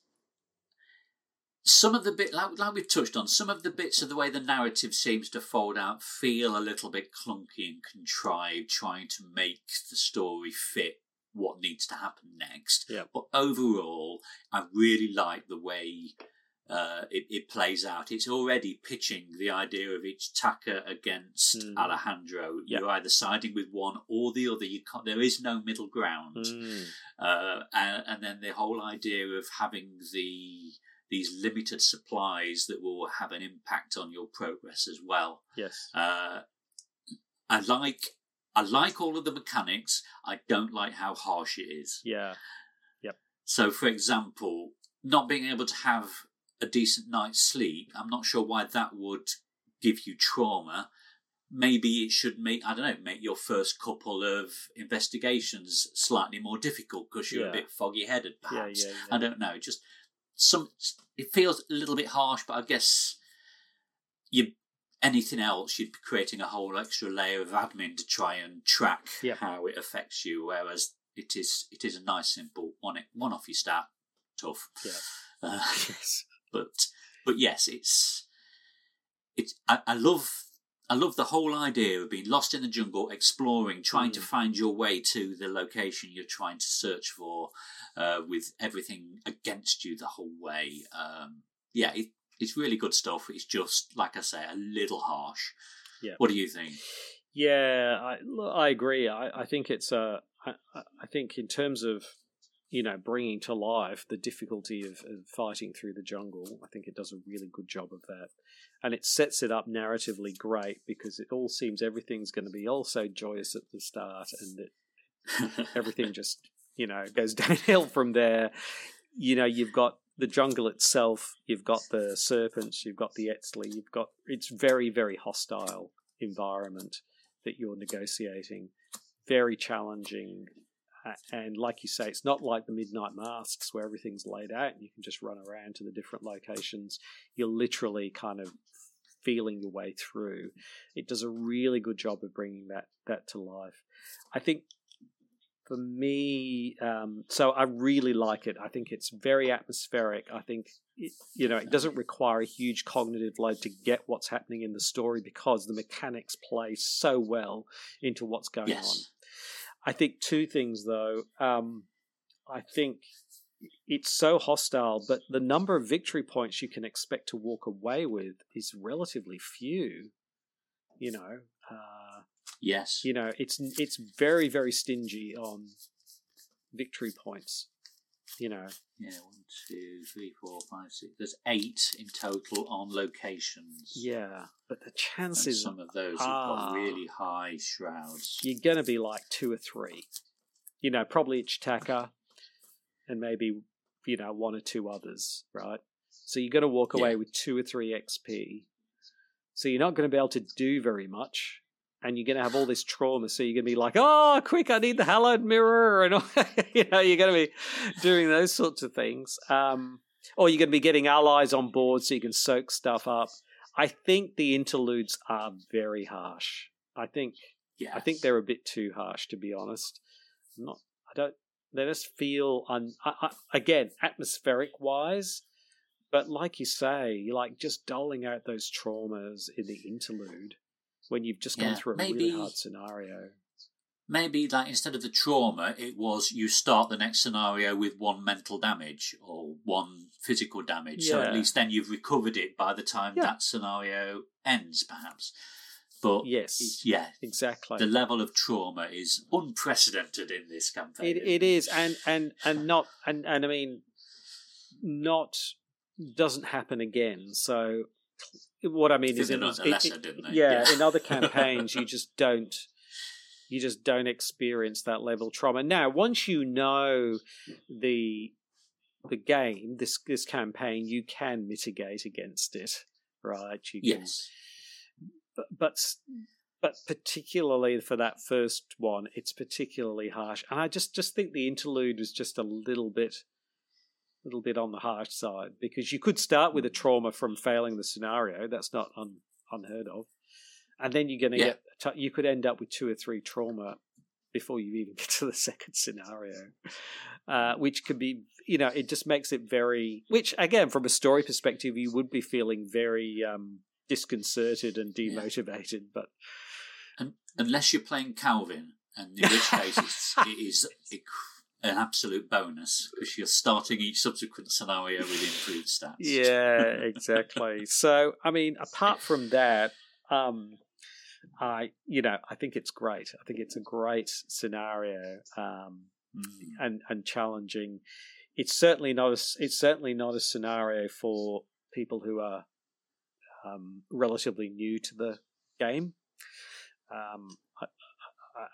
some of the bit like, like we've touched on some of the bits of the way the narrative seems to fold out feel a little bit clunky and contrived trying to make the story fit what needs to happen next. Yeah. But overall, I really like the way uh, it, it, plays out. It's already pitching the idea of Ichitaka against mm. Alejandro. You're either siding with one or the other. You can't. There is no middle ground. Mm. Uh, and, and, then the whole idea of having the these limited supplies that will have an impact on your progress as well. Yes. Uh, I like I like all of the mechanics. I don't like how harsh it is. Yeah. Yep. So, for example, not being able to have a decent night's sleep, I'm not sure why that would give you trauma. Maybe it should make, I don't know, make your first couple of investigations slightly more difficult because you're yeah. a bit foggy headed, perhaps. Yeah, yeah, I don't know. Just some it feels a little bit harsh, but I guess you anything else you'd be creating a whole extra layer of admin to try and track Yep. how it affects you. Whereas it is it is a nice simple one one off you start tough. Yeah. Uh, yes. but but yes, it's it's I, I love I love the whole idea of being lost in the jungle, exploring, trying to Mm. find your way to the location you're trying to search for, uh, with everything against you the whole way. Um, yeah, it, it's really good stuff. It's just like I say, a little harsh. Yeah. What do you think? Yeah, I I agree. I, I think it's uh, I, I I think in terms of you know bringing to life the difficulty of, of fighting through the jungle, I think it does a really good job of that, and it sets it up narratively great because it all seems everything's going to be all so joyous at the start, and it, everything just you know goes downhill from there. You know, you've got the jungle itself, you've got the serpents, you've got the Eztli, you've got it's very very hostile environment that you're negotiating. Very challenging. Uh, And like you say, it's not like the Midnight Masks where everything's laid out and you can just run around to the different locations. You're literally kind of feeling your way through. It does a really good job of bringing that that to life. I think for me, um, so I really like it. I think it's very atmospheric. I think it, you know it doesn't require a huge cognitive load to get what's happening in the story because the mechanics play so well into what's going on. I think two things though. Um, I think it's so hostile, but the number of victory points you can expect to walk away with is relatively few. You know, uh, Yes. you know, it's it's very very stingy on victory points. You know, Yeah, one, two, three, four, five, six. There's eight in total on locations. yeah, but the And chances some of those have got really high shrouds. you're going to be like two or three. You know, probably each Ichitaka and maybe, you know, one or two others, right? So you're going to walk away Yeah. with two or three XP. So you're not going to be able to do very much. And you're going to have all this trauma. So you're going to be like, oh, quick, I need the hallowed mirror. And, all, you know, you're going to be doing those sorts of things. Um, or you're going to be getting allies on board so you can soak stuff up. I think the interludes are very harsh. I think Yes. I think they're a bit too harsh, to be honest. I'm not. I don't. They just feel un. I, I, again, atmospheric wise, but like you say, you're like just doling out those traumas in the interlude when you've just gone Yeah, through a maybe- really hard scenario. Maybe like instead of the trauma, it was you start the next scenario with one mental damage or one physical damage. So at least then you've recovered it by the time Yeah. that scenario ends, perhaps. But Yes, yeah, exactly. the level of trauma is unprecedented in this campaign. It it is, and and and not and and I mean, not doesn't happen again. So what I mean is, in, it- Lesser, it- didn't they? yeah, Yeah. in other campaigns, you just don't. You just don't experience that level of trauma. Now, once you know the the game, this this campaign, you can mitigate against it, right? You can, Yes. but but but particularly for that first one, it's particularly harsh. And I just just think the interlude was just a little bit little bit on the harsh side because you could start with a trauma from failing the scenario. That's not un, unheard of. And then you're going to Yeah. get you could end up with two or three trauma before you even get to the second scenario, uh, which could be, you know, it just makes it very, which again, from a story perspective, you would be feeling very um, disconcerted and Yeah. demotivated. But Un unless you're playing Calvin, and in which case it's, it is an absolute bonus because you're starting each subsequent scenario with improved stats. yeah, exactly. so, I mean, apart from that, um, I, you know, I think it's great. I think it's a great scenario. Um, Mm. and and challenging. It's certainly not a it's certainly not a scenario for people who are um, relatively new to the game. Um,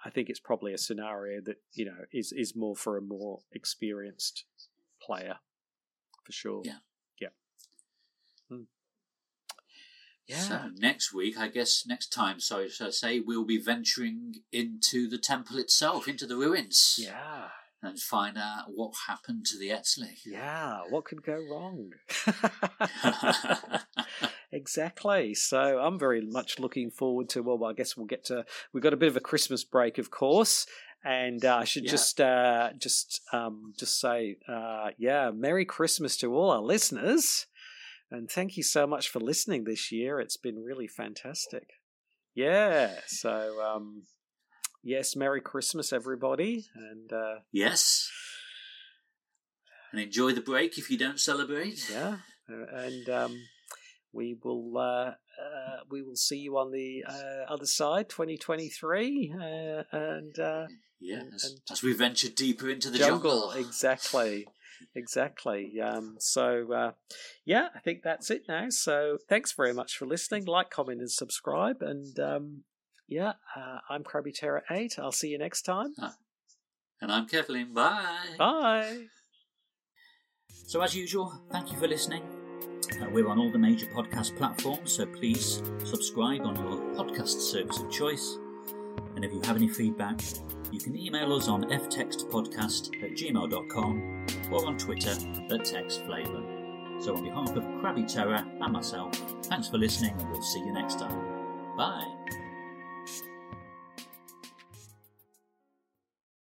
I, think it's probably a scenario that you know is is more for a more experienced player, for sure. Yeah. yeah, Hmm. yeah. So next week, I guess next time, sorry I say, we'll be venturing into the temple itself, into the ruins. Yeah, and find out what happened to the Eztli. Yeah, what could go wrong? exactly. So I'm very much looking forward to. Well, I guess we'll get to. We've got a bit of a Christmas break, of course, and uh, I should Yeah. just uh, just um, just say, uh, yeah, Merry Christmas to all our listeners, and thank you so much for listening this year. It's been really fantastic. Yeah. So um, yes, Merry Christmas, everybody, and uh, yes. And enjoy the break if you don't celebrate. yeah, uh, and um, we will uh, uh, we will see you on the uh, other side, 2023, uh, and uh, Yes. And- As we venture deeper into the jungle. jungle. Exactly, exactly. Um, so uh, yeah, I think that's it now. So thanks very much for listening. Like, comment, and subscribe. And um, yeah, uh, I'm Krabby Terror Eight. I'll see you next time. And I'm Kevlin. Bye. Bye. So, as usual, thank you for listening. Uh, we're on all the major podcast platforms, so please subscribe on your podcast service of choice. And if you have any feedback, you can email us on ftextpodcast at gmail.com or on Twitter at textflavor. So, on behalf of Krabby Terror and myself, thanks for listening, and we'll see you next time. Bye.